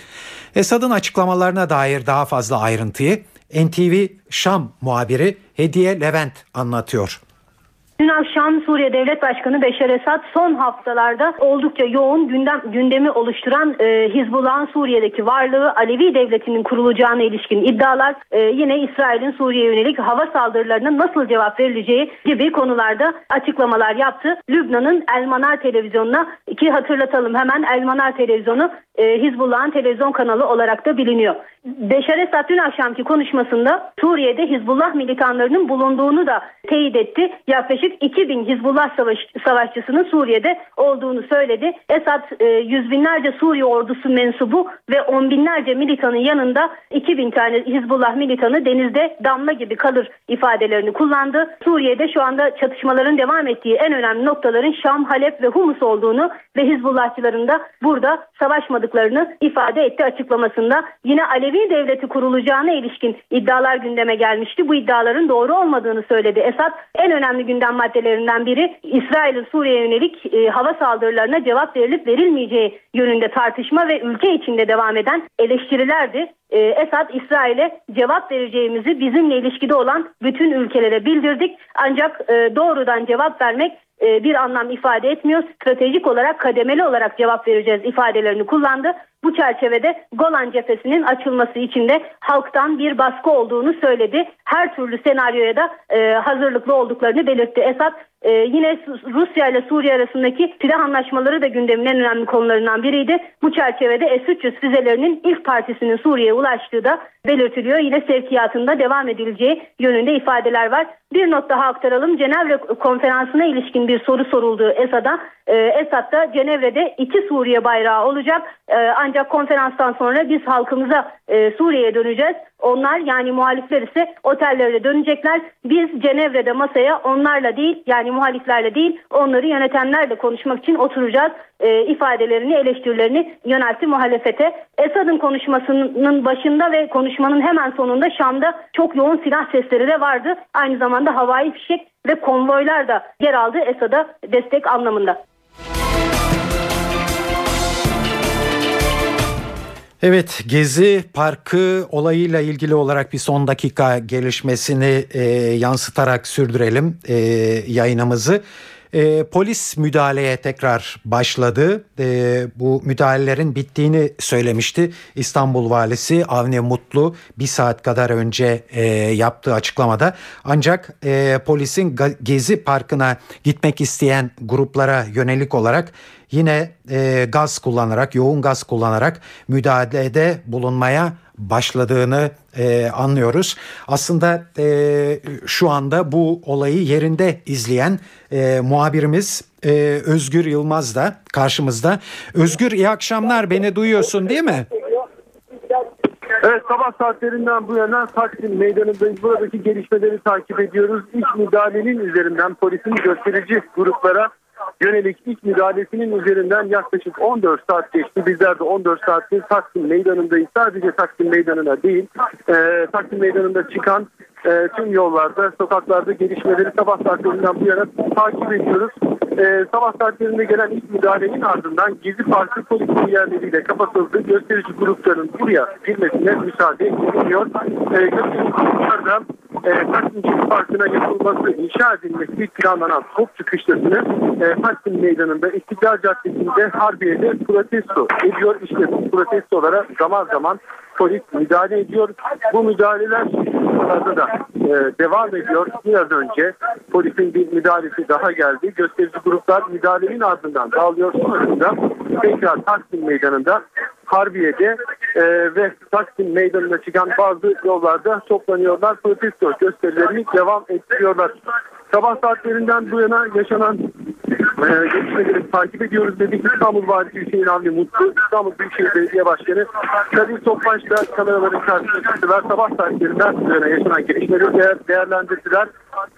Esad'ın açıklamalarına dair daha fazla ayrıntıyı NTV Şam muhabiri Hediye Levent anlatıyor. Dün akşam Suriye Devlet Başkanı Beşar Esad son haftalarda oldukça yoğun gündem gündemi oluşturan e, Hizbullah'ın Suriye'deki varlığı Alevi devletinin kurulacağına ilişkin iddialar e, yine İsrail'in Suriye'ye yönelik hava saldırılarına nasıl cevap verileceği gibi konularda açıklamalar yaptı. Lübnan'ın Elmanar televizyonuna ki hatırlatalım hemen Elmanar televizyonu e, Hizbullah'ın televizyon kanalı olarak da biliniyor. Beşar Esad dün akşamki konuşmasında Suriye'de Hizbullah militanlarının bulunduğunu da teyit etti. Yaklaşık yaklaşık 2000 Hizbullah savaş, savaşçısının Suriye'de olduğunu söyledi. Esad e, yüz binlerce Suriye ordusu mensubu ve on binlerce militanın yanında 2000 tane Hizbullah militanı denizde damla gibi kalır ifadelerini kullandı. Suriye'de şu anda çatışmaların devam ettiği en önemli noktaların Şam, Halep ve Humus olduğunu ve Hizbullahçıların da burada savaşmadıklarını ifade etti açıklamasında. Yine Alevi devleti kurulacağına ilişkin iddialar gündeme gelmişti. Bu iddiaların doğru olmadığını söyledi. Esad en önemli gündem maddelerinden biri İsrail'in Suriye'ye yönelik e, hava saldırılarına cevap verilip verilmeyeceği yönünde tartışma ve ülke içinde devam eden eleştirilerdi. E, Esad İsrail'e cevap vereceğimizi bizimle ilişkide olan bütün ülkelere bildirdik. Ancak e, doğrudan cevap vermek e, bir anlam ifade etmiyor. Stratejik olarak kademeli olarak cevap vereceğiz ifadelerini kullandı. Bu çerçevede Golan cephesinin açılması için de halktan bir baskı olduğunu söyledi. Her türlü senaryoya da e, hazırlıklı olduklarını belirtti. Esad e, yine Rusya ile Suriye arasındaki silah anlaşmaları da gündemin en önemli konularından biriydi. Bu çerçevede S-300 füzelerinin ilk partisinin Suriye'ye ulaştığı da belirtiliyor. Yine sevkiyatında devam edileceği yönünde ifadeler var. Bir not daha aktaralım. Cenevre konferansına ilişkin bir soru soruldu Esad'a. Ee, Esad da Cenevre'de iki Suriye bayrağı olacak. Ee, ancak konferanstan sonra biz halkımıza e, Suriye'ye döneceğiz. Onlar yani muhalifler ise otellerine dönecekler. Biz Cenevre'de masaya onlarla değil yani muhaliflerle değil onları yönetenlerle konuşmak için oturacağız e, ifadelerini eleştirilerini yöneltti muhalefete. Esad'ın konuşmasının başında ve konuşmanın hemen sonunda Şam'da çok yoğun silah sesleri de vardı. Aynı zamanda havai fişek ve konvoylar da yer aldı Esad'a destek anlamında. Evet Gezi Parkı olayıyla ilgili olarak bir son dakika gelişmesini e, yansıtarak sürdürelim e, yayınımızı. E, polis müdahaleye tekrar başladı. E, bu müdahalelerin bittiğini söylemişti İstanbul Valisi Avni Mutlu bir saat kadar önce e, yaptığı açıklamada. Ancak e, polisin Gezi Parkı'na gitmek isteyen gruplara yönelik olarak yine e, gaz kullanarak, yoğun gaz kullanarak müdahalede bulunmaya başladığını e, anlıyoruz. Aslında e, şu anda bu olayı yerinde izleyen e, muhabirimiz e, Özgür Yılmaz da karşımızda. Özgür iyi akşamlar beni duyuyorsun değil mi? Evet sabah saatlerinden bu yana Taksim meydanındayız. Buradaki gelişmeleri takip ediyoruz. İlk müdahalenin üzerinden polisin gösterici gruplara yönelik ilk müdahalesinin üzerinden yaklaşık 14 saat geçti. Bizler de 14 saattir Taksim Meydanı'ndayız. Sadece Taksim Meydanı'na değil, e, Taksim Meydanı'nda çıkan e, tüm yollarda, sokaklarda gelişmeleri sabah saatlerinden bu yana takip ediyoruz. E, sabah saatlerinde gelen ilk müdahalenin ardından Gezi Parkı polis yerleriyle kapatıldı. Gösterici grupların buraya girmesine müsaade edilmiyor. E, gösterici gruplar da e, Taksim Parkı'na yapılması, inşa edilmesi planlanan top çıkışlarını e, Taksim Meydanı'nda İstiklal Caddesi'nde Harbiye'de protesto ediyor. İşte protestolara zaman zaman polis müdahale ediyor. Bu müdahaleler burada da e, devam ediyor. Biraz önce polisin bir müdahalesi daha geldi. Gösterici gruplar müdahalenin ardından dağılıyor. Sonrasında tekrar Taksim Meydanı'nda Harbiye'de e, ve Taksim Meydanı'na çıkan bazı yollarda toplanıyorlar. Protesto gösterilerini devam ettiriyorlar. Sabah saatlerinden bu yana yaşanan gelişmeleri takip ediyoruz dedik. İstanbul Valisi Hüseyin Avni Mutlu, İstanbul Büyükşehir Belediye Başkanı Kadir Topbaş da kameraların karşısına çıktılar. Sabah saatlerinden bu yana yaşanan gelişmeleri değer, değerlendirdiler.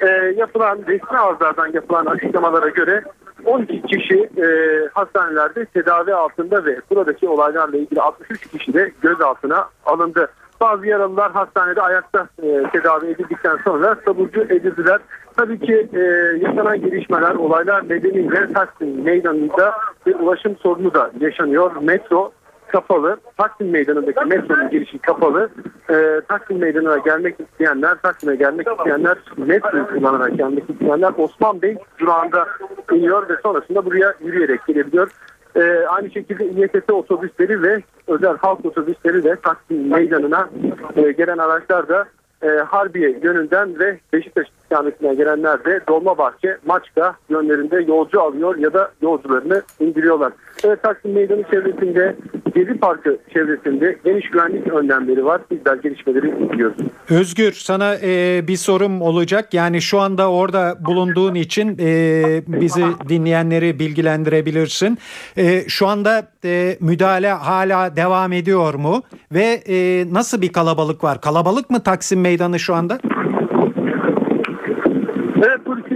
E, yapılan resmi ağızlardan yapılan açıklamalara göre 12 kişi e, hastanelerde tedavi altında ve buradaki olaylarla ilgili 63 kişi de gözaltına alındı. Bazı yaralılar hastanede ayakta e, tedavi edildikten sonra taburcu edildiler. Tabii ki e, yaşanan gelişmeler, olaylar nedeniyle Taksim Meydanı'nda bir ulaşım sorunu da yaşanıyor. Metro kapalı. Taksim Meydanı'ndaki metronun girişi kapalı. E, Taksim Meydanı'na gelmek isteyenler, Taksim'e gelmek isteyenler, metro kullanarak gelmek isteyenler Osman Bey durağında iniyor ve sonrasında buraya yürüyerek gelebiliyor. Ee, aynı şekilde İETT otobüsleri ve özel halk otobüsleri de Taksim Meydanı'na e, gelen araçlar da e, Harbiye yönünden ve Beşiktaş istikametine gelenler de Dolmabahçe, Maçka yönlerinde yolcu alıyor ya da yolcularını indiriyorlar. Evet Taksim Meydanı çevresinde, Gezi Parkı çevresinde geniş güvenlik önlemleri var. Bizler gelişmeleri izliyoruz. Özgür sana e, bir sorum olacak. Yani şu anda orada bulunduğun için e, bizi dinleyenleri bilgilendirebilirsin. E, şu anda e, müdahale hala devam ediyor mu? Ve e, nasıl bir kalabalık var? Kalabalık mı Taksim Meydanı şu anda?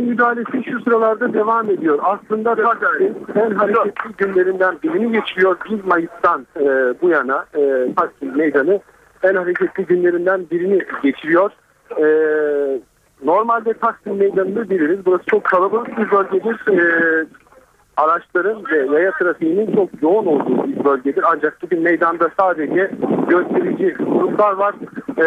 Polisin müdahalesi şu sıralarda devam ediyor. Aslında Taksim en hareketli günlerinden birini geçiyor. 1 Mayıs'tan e, bu yana e, Taksim Meydanı en hareketli günlerinden birini geçiriyor. E, normalde Taksim Meydanı'nı biliriz. Burası çok kalabalık bir bölgedir. E, araçların ve yaya trafiğinin çok yoğun olduğu bölgedir. Ancak bugün meydanda sadece gösterici gruplar var. E,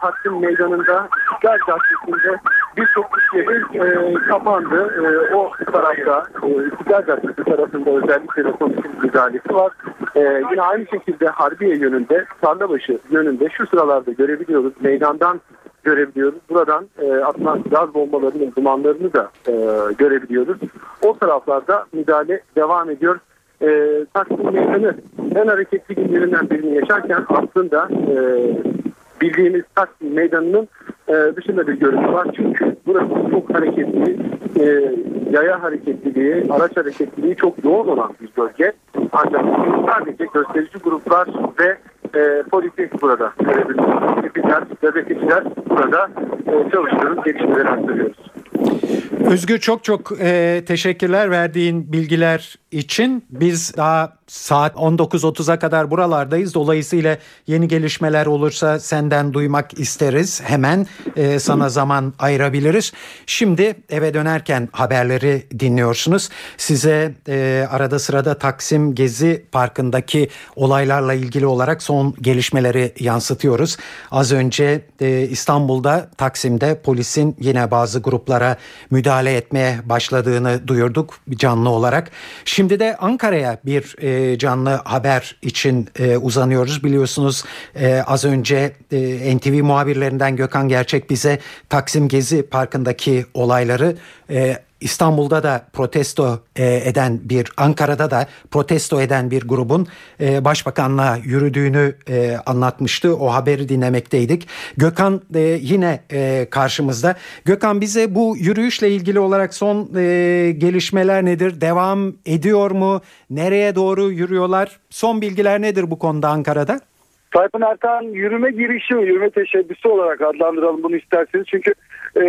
Taksim Meydanı'nda İstiklal Caddesi'nde birçok iş yeri e, kapandı. E, o tarafta e, İstiklal Caddesi tarafında özellikle de polisin müdahalesi var. E, yine aynı şekilde Harbiye yönünde, Tarlabaşı yönünde şu sıralarda görebiliyoruz. Meydandan görebiliyoruz. Buradan e, atılan gaz bombalarının dumanlarını da e, görebiliyoruz. O taraflarda müdahale devam ediyor. E, Taksim Meydanı en hareketli günlerinden birini yaşarken aslında e, bildiğimiz Taksim Meydanı'nın e, dışında bir görüntü var. Çünkü burası çok hareketli, e, yaya hareketliliği, araç hareketliliği çok yoğun olan bir bölge. Ancak sadece gösterici gruplar ve e, polisi burada görebiliyoruz. Tipikler, gazeteciler burada e, çalışıyoruz, gelişmeleri aktarıyoruz. Özgür çok çok e, teşekkürler verdiğin bilgiler için. Biz daha saat 19.30'a kadar buralardayız. Dolayısıyla yeni gelişmeler olursa senden duymak isteriz. Hemen e, sana zaman ayırabiliriz. Şimdi eve dönerken haberleri dinliyorsunuz. Size e, arada sırada Taksim Gezi Parkı'ndaki olaylarla ilgili olarak son gelişmeleri yansıtıyoruz. Az önce e, İstanbul'da Taksim'de polisin yine bazı gruplara müdahale etmeye başladığını duyurduk canlı olarak. Şimdi de Ankara'ya bir e, canlı haber için e, uzanıyoruz. Biliyorsunuz e, az önce e, NTV muhabirlerinden Gökhan Gerçek bize Taksim Gezi Parkı'ndaki olayları e, İstanbul'da da protesto e, eden bir Ankara'da da protesto eden bir grubun e, başbakanlığa yürüdüğünü e, anlatmıştı. O haberi dinlemekteydik. Gökhan yine karşımızda. Gökhan bize bu yürüyüşle ilgili olarak son gelişmeler nedir? Devam ediyor mu? Nereye doğru yürüyorlar? Son bilgiler nedir bu konuda Ankara'da? Tayfun Ertan yürüme girişimi, yürüme teşebbüsü olarak adlandıralım bunu isterseniz. Çünkü e,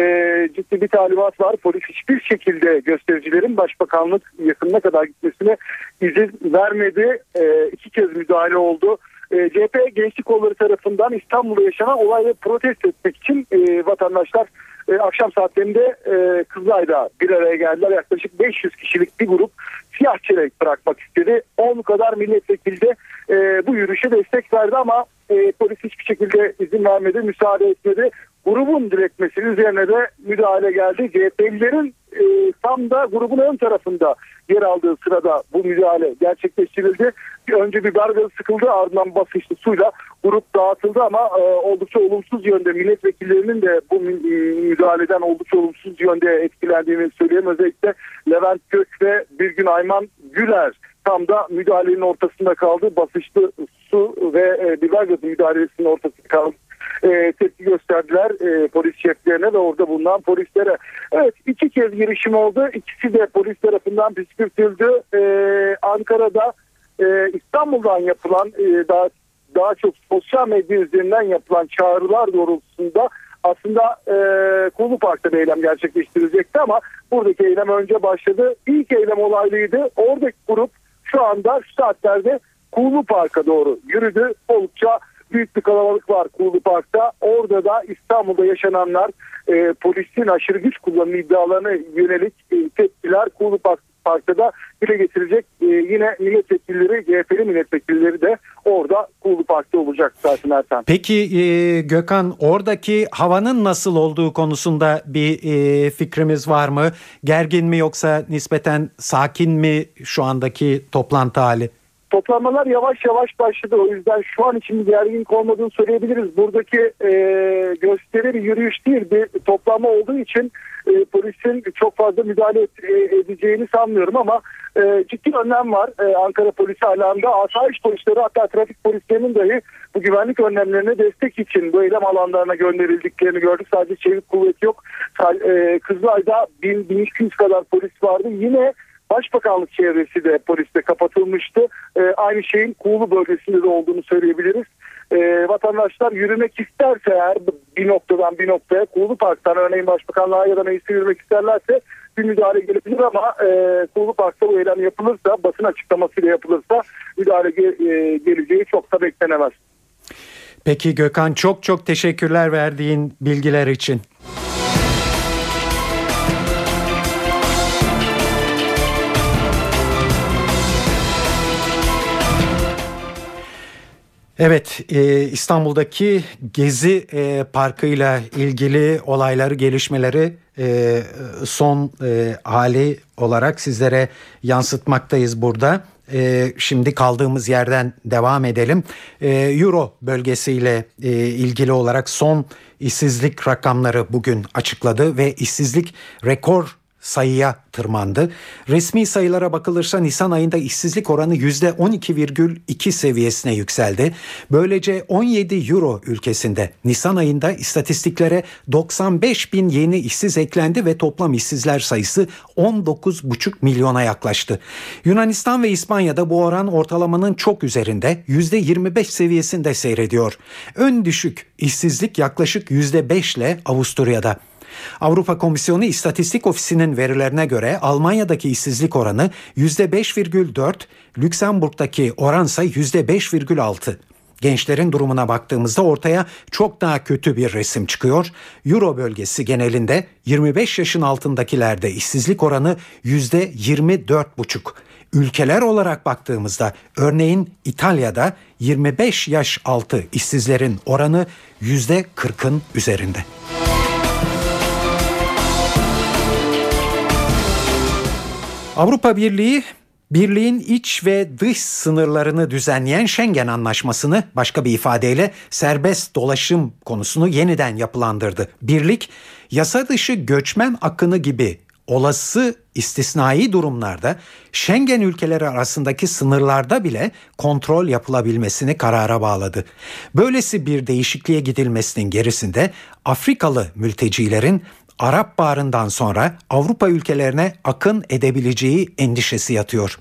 ciddi bir talimat var. Polis hiçbir şekilde göstericilerin başbakanlık yakınına kadar gitmesine izin vermedi. E, iki kez müdahale oldu. E, CHP Gençlik Kolları tarafından İstanbul'da yaşanan olayları protesto etmek için e, vatandaşlar e, akşam saatlerinde e, Kızılay'da bir araya geldiler. Yaklaşık 500 kişilik bir grup siyah çelenk bırakmak istedi. 10 kadar milletvekili de e, bu yürüyüşe destek verdi ama e, polis hiçbir şekilde izin vermedi, müsaade etmedi. Grubun diretmesi üzerine de müdahale geldi. CHP'lilerin e, tam da grubun ön tarafında yer aldığı sırada bu müdahale gerçekleştirildi. Önce bir gazı sıkıldı ardından basınçlı suyla grup dağıtıldı ama e, oldukça olumsuz yönde milletvekillerinin de bu müdahaleden oldukça olumsuz yönde etkilendiğini söyleyeyim. Özellikle Levent Gök ve Birgün Ayman Güler tam da müdahalenin ortasında kaldı. Basınçlı su ve e, biber gazı müdahalesinin ortasında kaldı e, tepki gösterdiler e, polis şeflerine ve orada bulunan polislere. Evet iki kez girişim oldu. İkisi de polis tarafından püskürtüldü. E, Ankara'da e, İstanbul'dan yapılan e, daha daha çok sosyal medya üzerinden yapılan çağrılar doğrultusunda aslında e, Kulu Park'ta eylem gerçekleştirilecekti ama buradaki eylem önce başladı. İlk eylem olaylıydı. Oradaki grup şu anda şu saatlerde Kulu Park'a doğru yürüdü. Oldukça büyük bir kalabalık var Kuğulu Park'ta. Orada da İstanbul'da yaşananlar e, polisin aşırı güç kullanımı iddialarına yönelik e, tepkiler Kuğulu Park, Park'ta da dile getirecek. E, yine milletvekilleri, CHP'li milletvekilleri de orada Kuğulu Park'ta olacak zaten Ertan. Peki e, Gökhan oradaki havanın nasıl olduğu konusunda bir e, fikrimiz var mı? Gergin mi yoksa nispeten sakin mi şu andaki toplantı hali? Toplanmalar yavaş yavaş başladı. O yüzden şu an için gerginlik olmadığını söyleyebiliriz. Buradaki e, gösteri bir yürüyüş değil bir toplanma olduğu için e, polisin çok fazla müdahale et, e, edeceğini sanmıyorum ama e, ciddi önlem var. E, Ankara polisi alanda asayiş polisleri hatta trafik polislerinin dahi bu güvenlik önlemlerine destek için bu eylem alanlarına gönderildiklerini gördük. Sadece çevik kuvvet yok. E, Kızılay'da 1000-1200 kadar polis vardı. Yine Başbakanlık çevresi de poliste kapatılmıştı. E, aynı şeyin Kuğulu bölgesinde de olduğunu söyleyebiliriz. E, vatandaşlar yürümek isterse eğer bir noktadan bir noktaya Kuğulu Park'tan örneğin Başbakanlığa ya da meclise yürümek isterlerse bir müdahale gelebilir ama e, Kuğulu Park'ta bu eylem yapılırsa basın açıklamasıyla yapılırsa müdahale ge- e, geleceği çok da beklenemez. Peki Gökhan çok çok teşekkürler verdiğin bilgiler için. Evet e, İstanbul'daki Gezi e, Parkı'yla ilgili olayları gelişmeleri e, son e, hali olarak sizlere yansıtmaktayız burada. E, şimdi kaldığımız yerden devam edelim. E, Euro bölgesiyle e, ilgili olarak son işsizlik rakamları bugün açıkladı ve işsizlik rekor sayıya tırmandı. Resmi sayılara bakılırsa Nisan ayında işsizlik oranı %12,2 seviyesine yükseldi. Böylece 17 euro ülkesinde Nisan ayında istatistiklere 95 bin yeni işsiz eklendi ve toplam işsizler sayısı 19,5 milyona yaklaştı. Yunanistan ve İspanya'da bu oran ortalamanın çok üzerinde %25 seviyesinde seyrediyor. Ön düşük işsizlik yaklaşık %5 ile Avusturya'da. Avrupa Komisyonu İstatistik Ofisi'nin verilerine göre Almanya'daki işsizlik oranı %5,4, Lüksemburg'daki oransa %5,6. Gençlerin durumuna baktığımızda ortaya çok daha kötü bir resim çıkıyor. Euro bölgesi genelinde 25 yaşın altındakilerde işsizlik oranı %24,5. Ülkeler olarak baktığımızda örneğin İtalya'da 25 yaş altı işsizlerin oranı %40'ın üzerinde. Avrupa Birliği Birliğin iç ve dış sınırlarını düzenleyen Schengen Anlaşması'nı başka bir ifadeyle serbest dolaşım konusunu yeniden yapılandırdı. Birlik yasa dışı göçmen akını gibi olası istisnai durumlarda Schengen ülkeleri arasındaki sınırlarda bile kontrol yapılabilmesini karara bağladı. Böylesi bir değişikliğe gidilmesinin gerisinde Afrikalı mültecilerin Arap Baharı'ndan sonra Avrupa ülkelerine akın edebileceği endişesi yatıyor.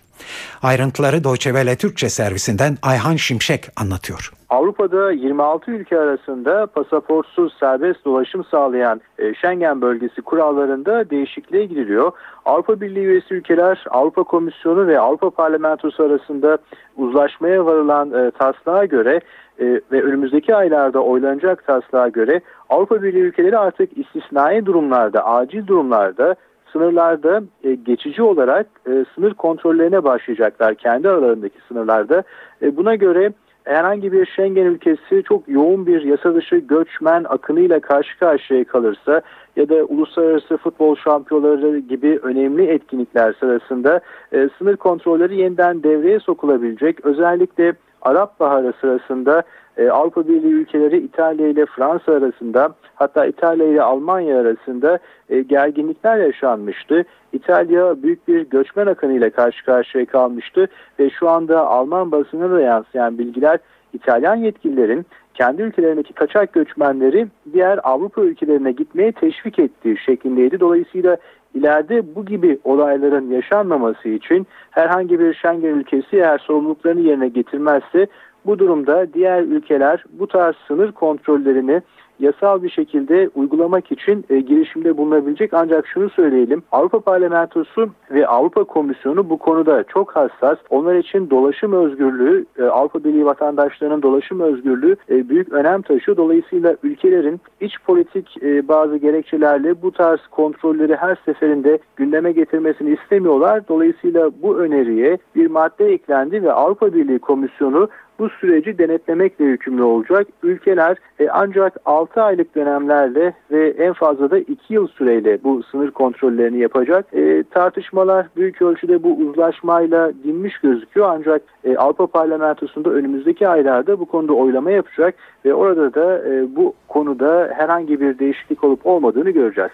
Ayrıntıları Deutsche Welle Türkçe servisinden Ayhan Şimşek anlatıyor. Avrupa'da 26 ülke arasında pasaportsuz serbest dolaşım sağlayan e, Schengen bölgesi kurallarında değişikliğe gidiliyor. Avrupa Birliği üyesi ülkeler Avrupa Komisyonu ve Avrupa Parlamentosu arasında uzlaşmaya varılan e, taslağa göre e, ve önümüzdeki aylarda oylanacak taslağa göre Avrupa Birliği ülkeleri artık istisnai durumlarda, acil durumlarda sınırlarda e, geçici olarak e, sınır kontrollerine başlayacaklar kendi aralarındaki sınırlarda. E, buna göre herhangi bir Schengen ülkesi çok yoğun bir yasa dışı göçmen akınıyla karşı karşıya kalırsa ya da uluslararası futbol şampiyonları gibi önemli etkinlikler sırasında e, sınır kontrolleri yeniden devreye sokulabilecek. Özellikle Arap Baharı sırasında e, Avrupa Birliği ülkeleri İtalya ile Fransa arasında hatta İtalya ile Almanya arasında e, gerginlikler yaşanmıştı. İtalya büyük bir göçmen akınıyla karşı karşıya kalmıştı ve şu anda Alman basınına da yansıyan bilgiler İtalyan yetkililerin kendi ülkelerindeki kaçak göçmenleri diğer Avrupa ülkelerine gitmeye teşvik ettiği şeklindeydi. Dolayısıyla ileride bu gibi olayların yaşanmaması için herhangi bir Schengen ülkesi eğer sorumluluklarını yerine getirmezse bu durumda diğer ülkeler bu tarz sınır kontrollerini yasal bir şekilde uygulamak için e, girişimde bulunabilecek. Ancak şunu söyleyelim Avrupa Parlamentosu ve Avrupa Komisyonu bu konuda çok hassas. Onlar için dolaşım özgürlüğü, e, Avrupa Birliği vatandaşlarının dolaşım özgürlüğü e, büyük önem taşıyor. Dolayısıyla ülkelerin iç politik e, bazı gerekçelerle bu tarz kontrolleri her seferinde gündeme getirmesini istemiyorlar. Dolayısıyla bu öneriye bir madde eklendi ve Avrupa Birliği Komisyonu bu süreci denetlemekle yükümlü olacak. Ülkeler e, ancak 6 6 aylık dönemlerle ve en fazla da 2 yıl süreyle bu sınır kontrollerini yapacak. E, tartışmalar büyük ölçüde bu uzlaşmayla dinmiş gözüküyor ancak e, Avrupa Parlamentosu'nda önümüzdeki aylarda bu konuda oylama yapacak ve orada da e, bu konuda herhangi bir değişiklik olup olmadığını göreceğiz.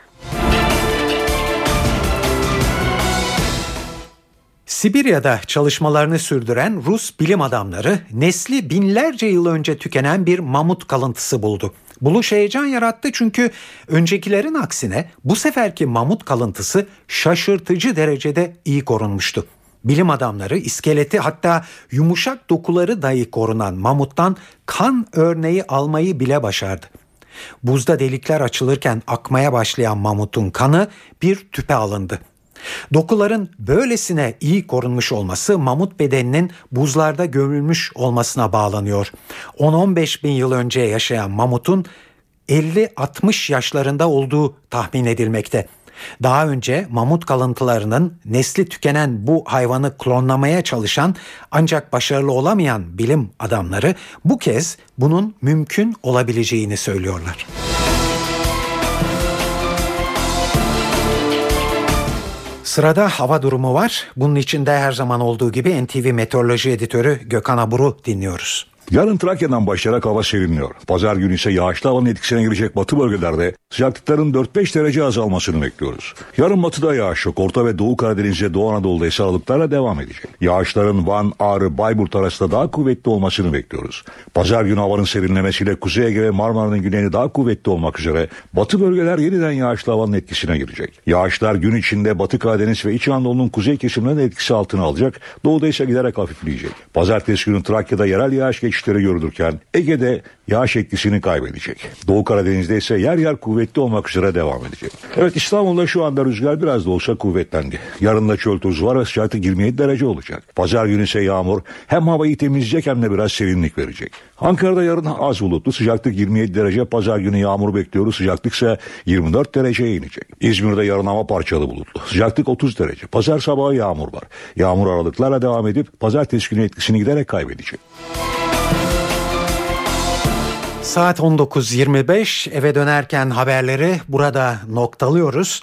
Sibirya'da çalışmalarını sürdüren Rus bilim adamları nesli binlerce yıl önce tükenen bir mamut kalıntısı buldu. Buluş heyecan yarattı çünkü öncekilerin aksine bu seferki mamut kalıntısı şaşırtıcı derecede iyi korunmuştu. Bilim adamları iskeleti hatta yumuşak dokuları dahi korunan mamuttan kan örneği almayı bile başardı. Buzda delikler açılırken akmaya başlayan mamutun kanı bir tüpe alındı. Dokuların böylesine iyi korunmuş olması mamut bedeninin buzlarda gömülmüş olmasına bağlanıyor. 10-15 bin yıl önce yaşayan mamutun 50-60 yaşlarında olduğu tahmin edilmekte. Daha önce mamut kalıntılarının nesli tükenen bu hayvanı klonlamaya çalışan ancak başarılı olamayan bilim adamları bu kez bunun mümkün olabileceğini söylüyorlar. Sırada hava durumu var. Bunun içinde her zaman olduğu gibi NTV Meteoroloji Editörü Gökhan Abur'u dinliyoruz. Yarın Trakya'dan başlayarak hava serinliyor. Pazar günü ise yağışlı havanın etkisine girecek batı bölgelerde sıcaklıkların 4-5 derece azalmasını bekliyoruz. Yarın batıda yağış yok. Orta ve Doğu Karadeniz'de Doğu Anadolu'da ise aralıklarla devam edecek. Yağışların Van, Ağrı, Bayburt arasında daha kuvvetli olmasını bekliyoruz. Pazar günü havanın serinlemesiyle Kuzey Ege ve Marmara'nın güneyini daha kuvvetli olmak üzere batı bölgeler yeniden yağışlı havanın etkisine girecek. Yağışlar gün içinde Batı Karadeniz ve İç Anadolu'nun kuzey kesimlerinin etkisi altına alacak. Doğuda ise giderek hafifleyecek. Pazartesi günü Trakya'da yerel yağış geçişleri görülürken Ege'de yağış etkisini kaybedecek. Doğu Karadeniz'de ise yer yer kuvvetli olmak üzere devam edecek. Evet İstanbul'da şu anda rüzgar biraz da olsa kuvvetlendi. Yarın da çöl tozu var ve sıcaklık 27 derece olacak. Pazar günü ise yağmur hem havayı temizleyecek hem de biraz serinlik verecek. Ankara'da yarın az bulutlu sıcaklık 27 derece. Pazar günü yağmur bekliyoruz. Sıcaklık ise 24 dereceye inecek. İzmir'de yarın hava parçalı bulutlu. Sıcaklık 30 derece. Pazar sabahı yağmur var. Yağmur aralıklarla devam edip pazartesi günü etkisini giderek kaybedecek. Saat 19.25 eve dönerken haberleri burada noktalıyoruz.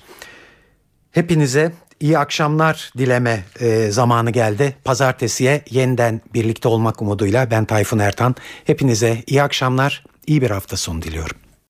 Hepinize iyi akşamlar dileme e, zamanı geldi. Pazartesiye yeniden birlikte olmak umuduyla ben Tayfun Ertan. Hepinize iyi akşamlar, iyi bir hafta sonu diliyorum.